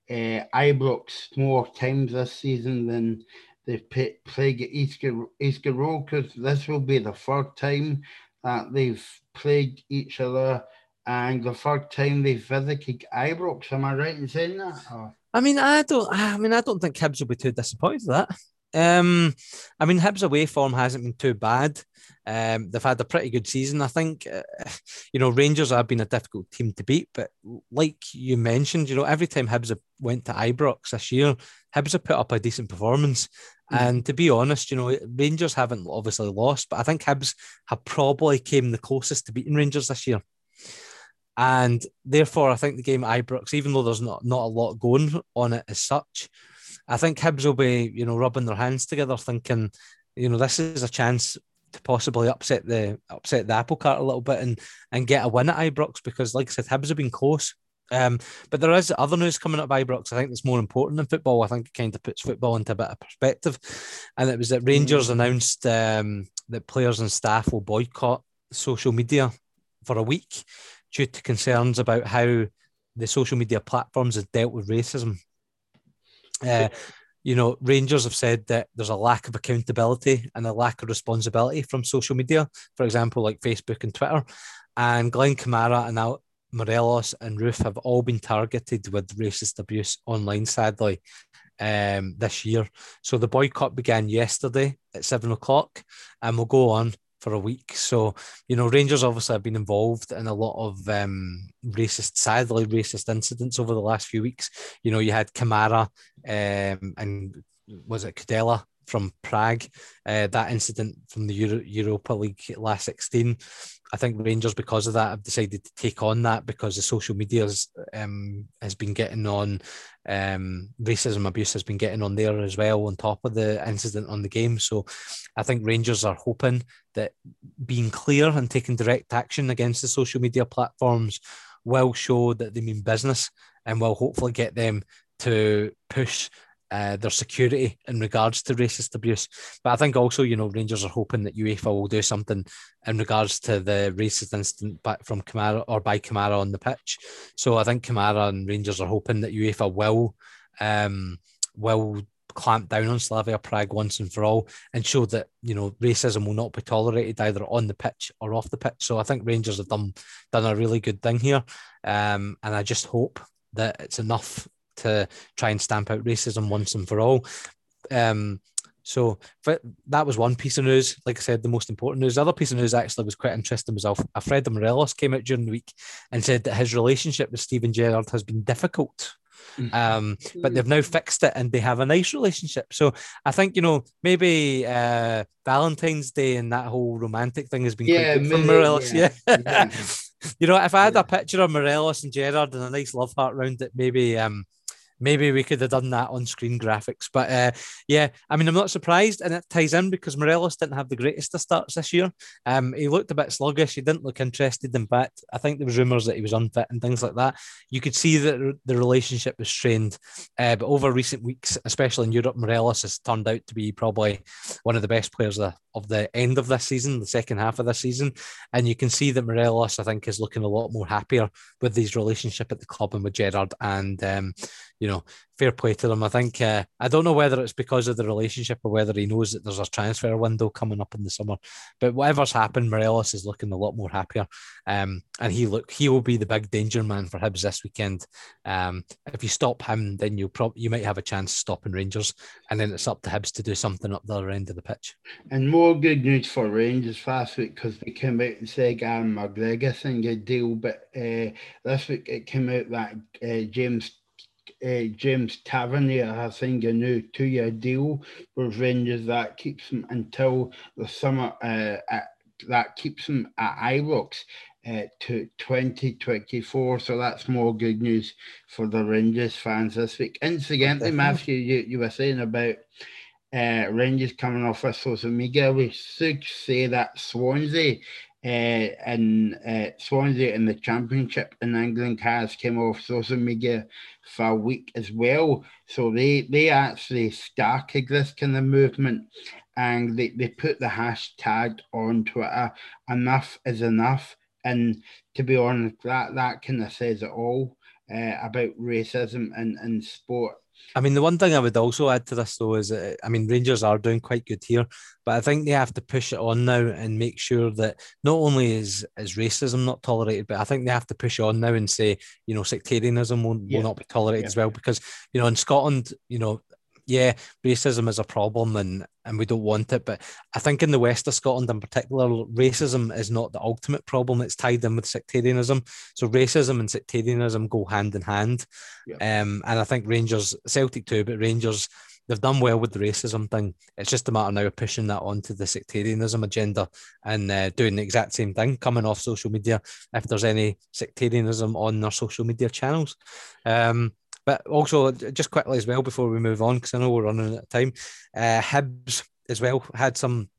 uh, Ibrox more times this season than they've played Easter Easter Road? Because this will be the third time that they've played each other, and the third time they've visited Ibrox. Am I right in saying that? Or? I mean, I don't. I mean, I don't think Hibs will be too disappointed that. Um, I mean, Hibs away form hasn't been too bad. Um, they've had a pretty good season, I think. Uh, you know, Rangers have been a difficult team to beat, but like you mentioned, you know, every time Hibs went to Ibrox this year, Hibs have put up a decent performance. Mm. And to be honest, you know, Rangers haven't obviously lost, but I think Hibs have probably came the closest to beating Rangers this year. And therefore, I think the game at Ibrox, even though there's not, not a lot going on it as such, I think Hibs will be, you know, rubbing their hands together, thinking, you know, this is a chance to possibly upset the upset the apple cart a little bit and and get a win at Ibrox because, like I said, Hibs have been close. Um, but there is other news coming up Ibrox. I think that's more important than football. I think it kind of puts football into a bit of perspective. And it was that Rangers mm. announced um, that players and staff will boycott social media for a week due to concerns about how the social media platforms have dealt with racism. Uh, you know, Rangers have said that there's a lack of accountability and a lack of responsibility from social media, for example, like Facebook and Twitter. And Glenn Kamara and now Morelos and Roofe have all been targeted with racist abuse online, sadly, um, this year. So the boycott began yesterday at seven o'clock and will go on for a week. So, you know, Rangers obviously have been involved in a lot of um, racist, sadly racist incidents over the last few weeks. You know, you had Kamara um, and was it Kudela from Prague, uh, that incident from the Euro- Europa League last 16. I think Rangers, because of that, have decided to take on that because the social media has, um, has been getting on um, racism abuse has been getting on there as well on top of the incident on the game. So I think Rangers are hoping that being clear and taking direct action against the social media platforms will show that they mean business and will hopefully get them to push uh, their security in regards to racist abuse. But I think also, you know, Rangers are hoping that UEFA will do something in regards to the racist incident back from Kamara or by Kamara on the pitch. So I think Kamara and Rangers are hoping that UEFA will um, will clamp down on Slavia Prague once and for all and show that you know racism will not be tolerated either on the pitch or off the pitch. So I think Rangers have done done a really good thing here, um, and I just hope that it's enough to try and stamp out racism once and for all. Um, so that was one piece of news. Like I said, the most important news. The other piece of news actually was quite interesting. Was Alfredo Morelos came out during the week and said that his relationship with Steven Gerrard has been difficult. Mm-hmm. Um, but they've now fixed it and they have a nice relationship. So I think you know maybe uh, Valentine's Day and that whole romantic thing has been yeah, quite good for Morelos. Yeah. yeah. you know, if I had a picture of Morelos and Gerrard and a nice love heart around it, maybe um, maybe we could have done that on screen graphics. But uh, yeah, I mean, I'm not surprised, and it ties in because Morelos didn't have the greatest of starts this year. Um, he looked a bit sluggish. He didn't look interested. In fact, I think there was rumours that he was unfit and things like that. You could see that the relationship was strained. Uh, but over recent weeks, especially in Europe, Morelos has turned out to be probably one of the best players of, of the end of this season, the second half of this season. And you can see that Morelos, I think, is looking a lot more happier with his relationship at the club and with Gerrard And um, you know, fair play to them. I think uh, I don't know whether it's because of the relationship or whether he knows that there's a transfer window coming up in the summer. But whatever's happened, Morelos is looking a lot more happier, um, and he look he will be the big danger man for Hibs this weekend. Um, if you stop him, then you prob you might have a chance stopping Rangers, and then it's up to Hibs to do something up the other end of the pitch. And more good news for Rangers last week because they came out and said Gary McGregor signed a deal, but uh, this week it came out that uh, James uh, James Tavernier has signed a new two-year deal with Rangers that keeps him until the summer. Uh, at, that keeps him at Ibrox uh, to 2024. So that's more good news for the Rangers fans this week. Incidentally, Matthew, you, you were saying about uh, Rangers coming off with social media. We should say that Swansea uh, and uh, Swansea in the Championship in England has came off social media for a week as well. So they they actually started this kind of movement and they, they put the hashtag on Twitter, enough is enough. And to be honest, that, that kind of says it all uh, about racism in, in sport. I mean, the one thing I would also add to this, though, is that, I mean, Rangers are doing quite good here, but I think they have to push it on now and make sure that not only is, is racism not tolerated, but I think they have to push on now and say, you know, sectarianism will, yeah. will not be tolerated yeah. as well. Because, you know, in Scotland, you know, yeah, racism is a problem and, and we don't want it. But I think in the west of Scotland in particular, racism is not the ultimate problem. It's tied in with sectarianism. So racism and sectarianism go hand in hand. Yeah. Um, and I think Rangers, Celtic too, but Rangers, they've done well with the racism thing. It's just a matter now of pushing that onto the sectarianism agenda and uh, doing the exact same thing, coming off social media if there's any sectarianism on their social media channels. Um, but also, just quickly as well before we move on, because I know we're running out of time, uh, Hibs as well had some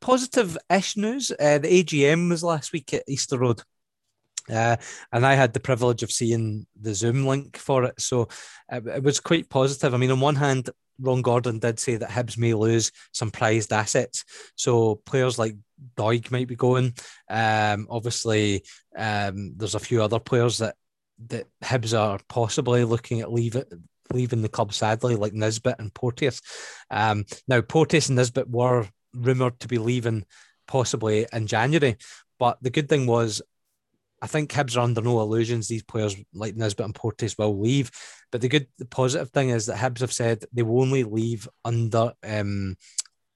positive-ish news. Uh, the AGM was last week at Easter Road. Uh, and I had the privilege of seeing the Zoom link for it. So it, it, was quite positive. I mean, on one hand, Ron Gordon did say that Hibs may lose some prized assets. So players like Doig might be going. Um, obviously, um, there's a few other players that that Hibs are possibly looking at leave it, leaving the club sadly, like Nisbet and Porteous. Um, now Porteous and Nisbet were rumoured to be leaving possibly in January, but the good thing was I think Hibs are under no illusions. These players like Nisbet and Porteous will leave. But the good, the positive thing is that Hibs have said they will only leave under um,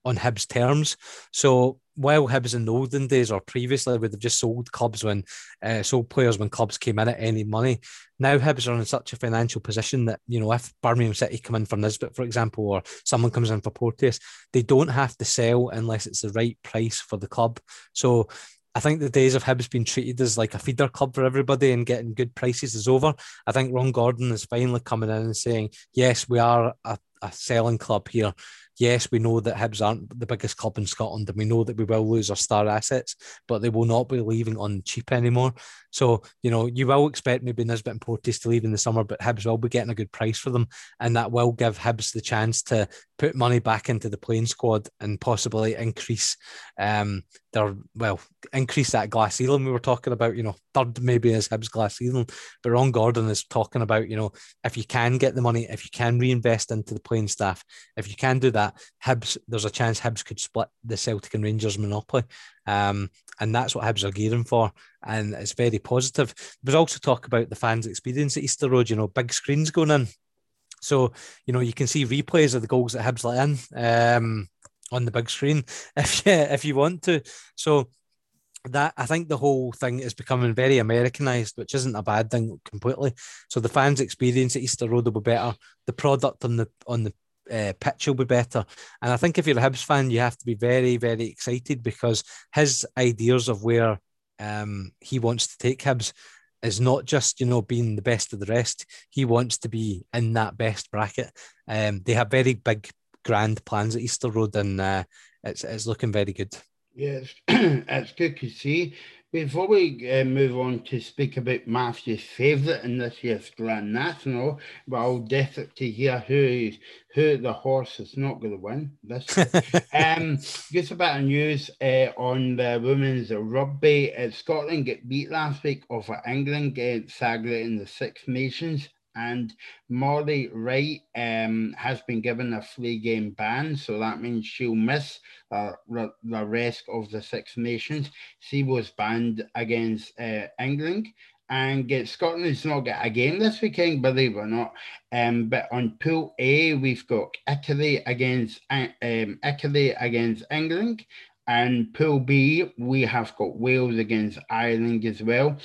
on Hibs terms. So while Hibs in the olden days or previously would have just sold clubs when uh, sold players when clubs came in at any money, now Hibs are in such a financial position that you know if Birmingham City come in for Nisbet, for example, or someone comes in for Porteous, they don't have to sell unless it's the right price for the club. So I think the days of Hibs being treated as like a feeder club for everybody and getting good prices is over. I think Ron Gordon is finally coming in and saying, yes, we are a, a selling club here yes, we know that Hibs aren't the biggest club in Scotland, and we know that we will lose our star assets, but they will not be leaving on cheap anymore. So, you know, you will expect maybe Nisbet and Porteous to leave in the summer, but Hibs will be getting a good price for them, and that will give Hibs the chance to put money back into the playing squad and possibly increase um, their well, increase that glass ceiling we were talking about. You know, third maybe is Hibs glass ceiling, but Ron Gordon is talking about you know if you can get the money, if you can reinvest into the playing staff, if you can do that, Hibs there's a chance Hibs could split the Celtic and Rangers monopoly. Um, and that's what Hibs are gearing for, and it's very positive. There's also talk about the fans' experience at Easter Road. You know, big screens going in, so, you know, you can see replays of the goals that Hibs let in um, on the big screen if you, if you want to. So, that I think the whole thing is becoming very Americanized, which isn't a bad thing completely. So the fans' experience at Easter Road will be better. The product on the on the uh, pitch will be better. And I think if you're a Hibs fan, you have to be very, very excited because his ideas of where um, he wants to take Hibs is not just you know being the best of the rest. He wants to be in that best bracket. Um, they have very big, grand plans at Easter Road, and uh, it's it's looking very good. Yes, it's good to see. Before we uh, move on to speak about Matthew's favourite in this year's Grand National, but I'll definitely hear who who the horse is not going to win this. um, just a bit of news uh, on the women's rugby. Uh, Scotland get beat last week over England, get sadly in the Six Nations and Molly Wright um, has been given a three game ban, so that means she'll miss uh, the rest of the Six Nations. She was banned against uh, England. And get Scotland's not got a game this weekend, believe it or not. Um, but on Pool A, we've got Italy against um, Italy against England, and Pool B, we have got Wales against Ireland as well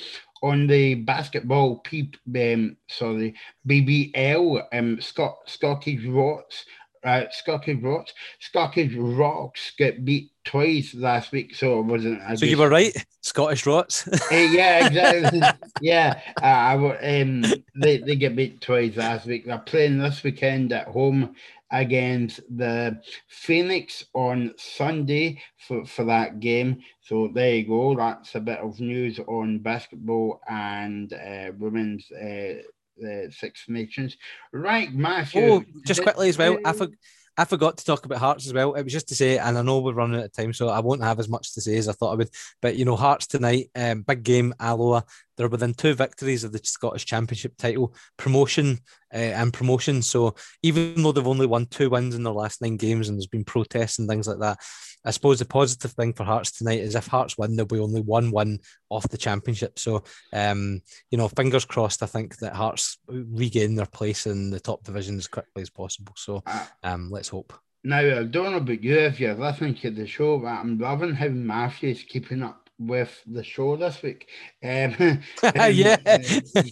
on the basketball, P, um, sorry, BBL, um, Scott, Scottish Rocks, uh, Scottish Rocks, Scottish Rocks get beat twice last week, so it wasn't. As So you were right, Scottish Rocks. uh, yeah, exactly. yeah, uh, I um, they they get beat twice last week. They're playing this weekend at home against the Phoenix on Sunday for, for that game. So there you go. That's a bit of news on basketball and uh, women's uh, the Six Nations. Right, Matthew. Oh, just quickly as well, I, for, I forgot to talk about Hearts as well. It was just to say, and I know we're running out of time, so I won't have as much to say as I thought I would. But you know, Hearts tonight, um, big game, Alloa. They're within two victories of the Scottish Championship title, promotion uh, and promotion. So even though they've only won two wins in their last nine games, and there's been protests and things like that, I suppose the positive thing for Hearts tonight is if Hearts win, there'll be only one win off the championship. So, um, you know, fingers crossed. I think that Hearts regain their place in the top division as quickly as possible. So, ah. um, let's hope. Now, I don't know about you if you're listening to the show, but I'm loving how Matthew's keeping up with the show this week. Um, um, yeah.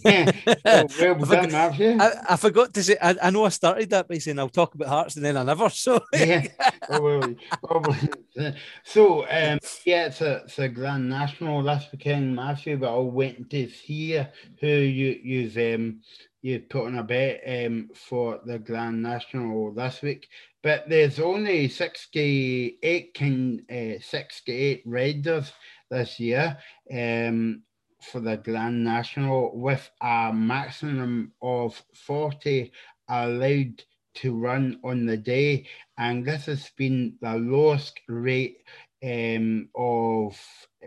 yeah. So well done, Matthew. I, I, forgot to say, I, I, know I started that by saying I'll talk about Hearts and then I never. So, yeah. Probably, probably. So, um, yeah, it's a, it's a Grand National this weekend, Matthew, but I'll wait to hear who you, you've, um, you put on a bet um, for the Grand National this week. But there's only 68 can uh, 68 Raiders this year um, for the Grand National with a maximum of 40 allowed to run on the day. And this has been the lowest rate um, of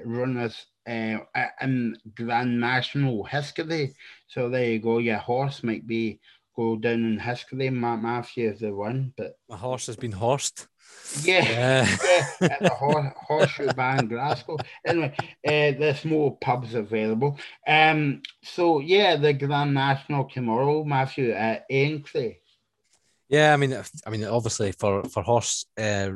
runners uh, in Grand National history. So there you go. Your horse might be go down in history. Matt Matthew is the one, but my horse has been horsed. Yeah, yeah, yeah at the horse, Horseshoe in Glasgow. Anyway, uh, there's more pubs available. Um, so yeah, the Grand National tomorrow, Matthew at Aintree. Yeah, I mean, I mean, obviously for for horse uh,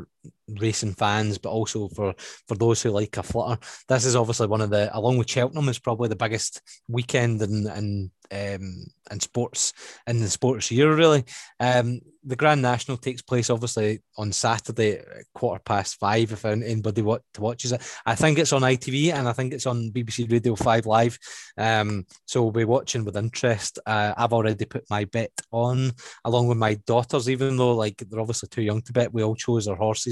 racing fans, but also for for those who like a flutter, this is obviously one of the, along with Cheltenham, is probably the biggest weekend in in um, in sports in the sports year. Really, um, the Grand National takes place obviously on Saturday, quarter past five. If anybody what watches it, I think it's on ITV and I think it's on BBC Radio Five Live. Um, so we'll be watching with interest. Uh, I've already put my bet on along with my daughters, even though like they're obviously too young to bet. We all chose our horses,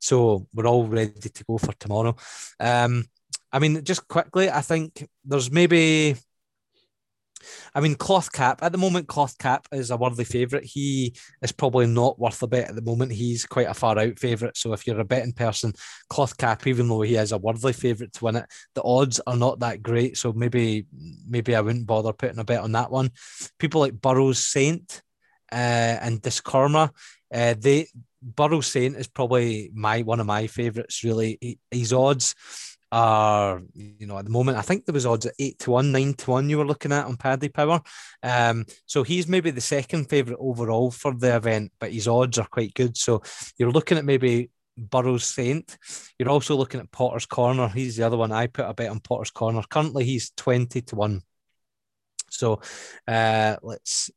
so we're all ready to go for tomorrow. Um, I mean, just quickly, I think there's maybe I mean, Cloth Cap at the moment, Cloth Cap is a worthy favourite. He is probably not worth a bet at the moment. He's quite a far out favourite. So if you're a betting person, Cloth Cap, even though he is a worthy favourite to win it, the odds are not that great. So maybe maybe I wouldn't bother putting a bet on that one. People like Burrows Saint uh, and Discorama, uh, they Burrows Saint is probably my one of my favourites. Really, he, his odds are you know at the moment I think there was odds at eight to one, nine to one you were looking at on Paddy Power. Um, so he's maybe the second favourite overall for the event, but his odds are quite good. So you're looking at maybe Burrows Saint. You're also looking at Potter's Corner. He's the other one I put a bet on Potter's Corner. Currently he's twenty to one. So uh, let's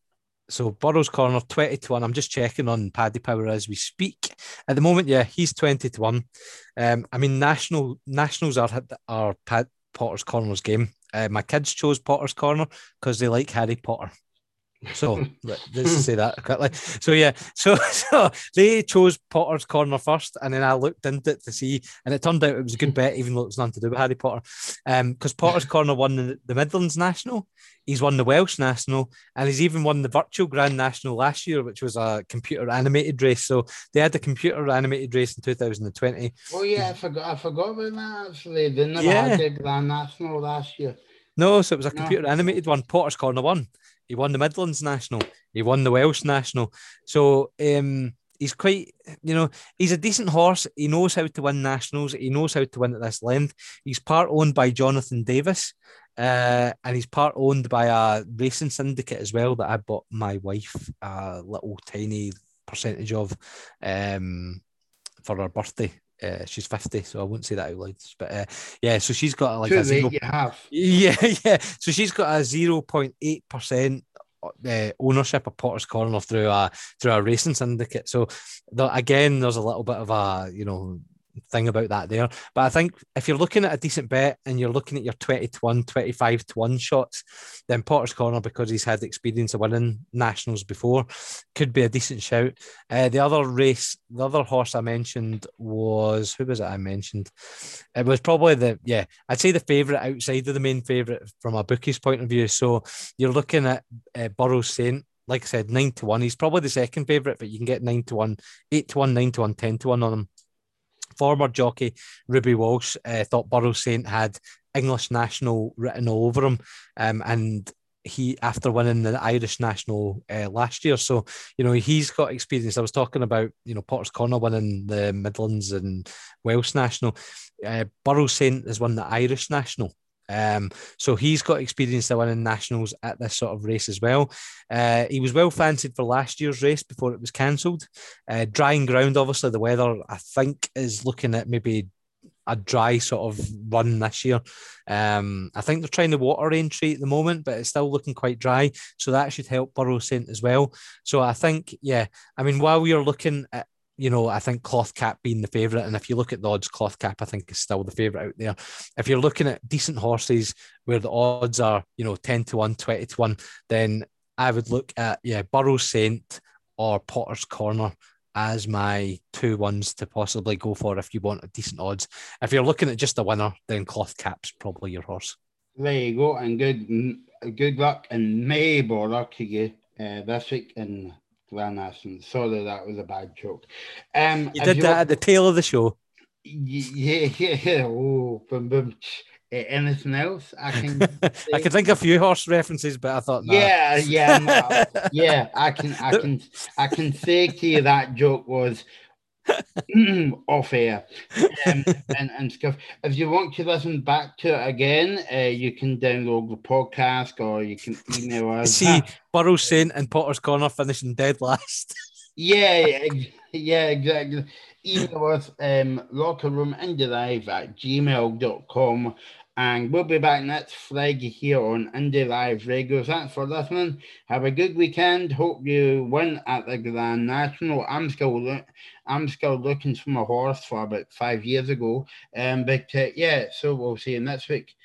so Burrows Corner 20 to 1. I'm just checking on Paddy Power as we speak. At the moment, yeah, he's 20 to 1. Um, I mean, national nationals are are Pat Potter's Corner's game. Uh, my kids chose Potter's Corner because they like Harry Potter. So let's say that quickly. So yeah, so so they chose Potter's Corner first, and then I looked into it to see, and it turned out it was a good bet, even though it's nothing to do with Harry Potter. Um, because Potter's Corner won the, the Midlands National, he's won the Welsh National, and he's even won the virtual Grand National last year, which was a computer animated race. So they had the computer animated race in 2020. Oh yeah, I forgot. I forgot about that. Actually, they never yeah. had the Grand National last year. No, so it was a computer no. animated one. Potter's Corner won. He won the Midlands National. He won the Welsh National. So um, he's quite, you know, he's a decent horse. He knows how to win nationals. He knows how to win at this length. He's part owned by Jonathan Davies, uh, and he's part owned by a racing syndicate as well that I bought my wife a little tiny percentage of um, for her birthday. Uh, she's 50, so I wouldn't say that out loud. But uh, yeah, so she's got like a zero. You have. Yeah, yeah. So she's got a 0.8% uh, ownership of Potter's Corner through a through a racing syndicate. So the, again, there's a little bit of a you know thing about that there. But I think if you're looking at a decent bet and you're looking at your 20 to 1, 25 to 1 shots, then Potter's Corner, because he's had experience of winning nationals before, could be a decent shout. Uh, the other race, the other horse I mentioned was who was it I mentioned? It was probably the, yeah, I'd say the favourite outside of the main favourite from a bookie's point of view. So you're looking at uh, Burrows Saint like I said, nine to one. He's probably the second favourite, but you can get nine to one, eight to one, nine to one, ten to one on him former jockey Ruby Walsh uh, thought Burrows Saint had English national written all over him, um, and he after winning the Irish national uh, last year. So you know he's got experience. I was talking about you know Potter's Corner winning the Midlands and Welsh national. Uh, Burrows Saint has won the Irish national. Um, so he's got experience of winning nationals at this sort of race as well. Uh, he was well fancied for last year's race before it was cancelled. Uh, drying ground, obviously, the weather I think is looking at maybe a dry sort of run this year. Um, I think they're trying the water entry at the moment, but it's still looking quite dry. So that should help Burrows Saint as well. So I think, yeah, I mean, while we are looking at you know, I think cloth cap being the favourite. And if you look at the odds, cloth cap, I think is still the favourite out there. If you're looking at decent horses where the odds are, you know, 10 to 1, 20 to 1, then I would look at, yeah, Burrows Saint or Potter's Corner as my two ones to possibly go for if you want a decent odds. If you're looking at just a winner, then cloth cap's probably your horse. There you go, and good good luck and may bother to you uh, this week in Ashton. Sorry, that was a bad joke. Um, you did that at the tail of the show. Yeah, yeah, yeah. Oh, boom, boom. Uh, anything else I can? I can think a few horse references, but I thought, nah. yeah, yeah, no, yeah. I can, I can, I can say to you that joke was off air um, and, and stuff. If you want to listen back to it again, uh, you can download the podcast or you can email us. See, Burrows Saint and Potter's Corner finishing dead last. yeah, yeah, exactly. Email us um, locker room live at gmail.com and we'll be back next Friday here on Indie Live Radio. Thanks for listening. Have a good weekend. Hope you win at the Grand National. I'm still I'm still looking for my horse for about five years ago. Um, but uh, yeah, so we'll see you next week.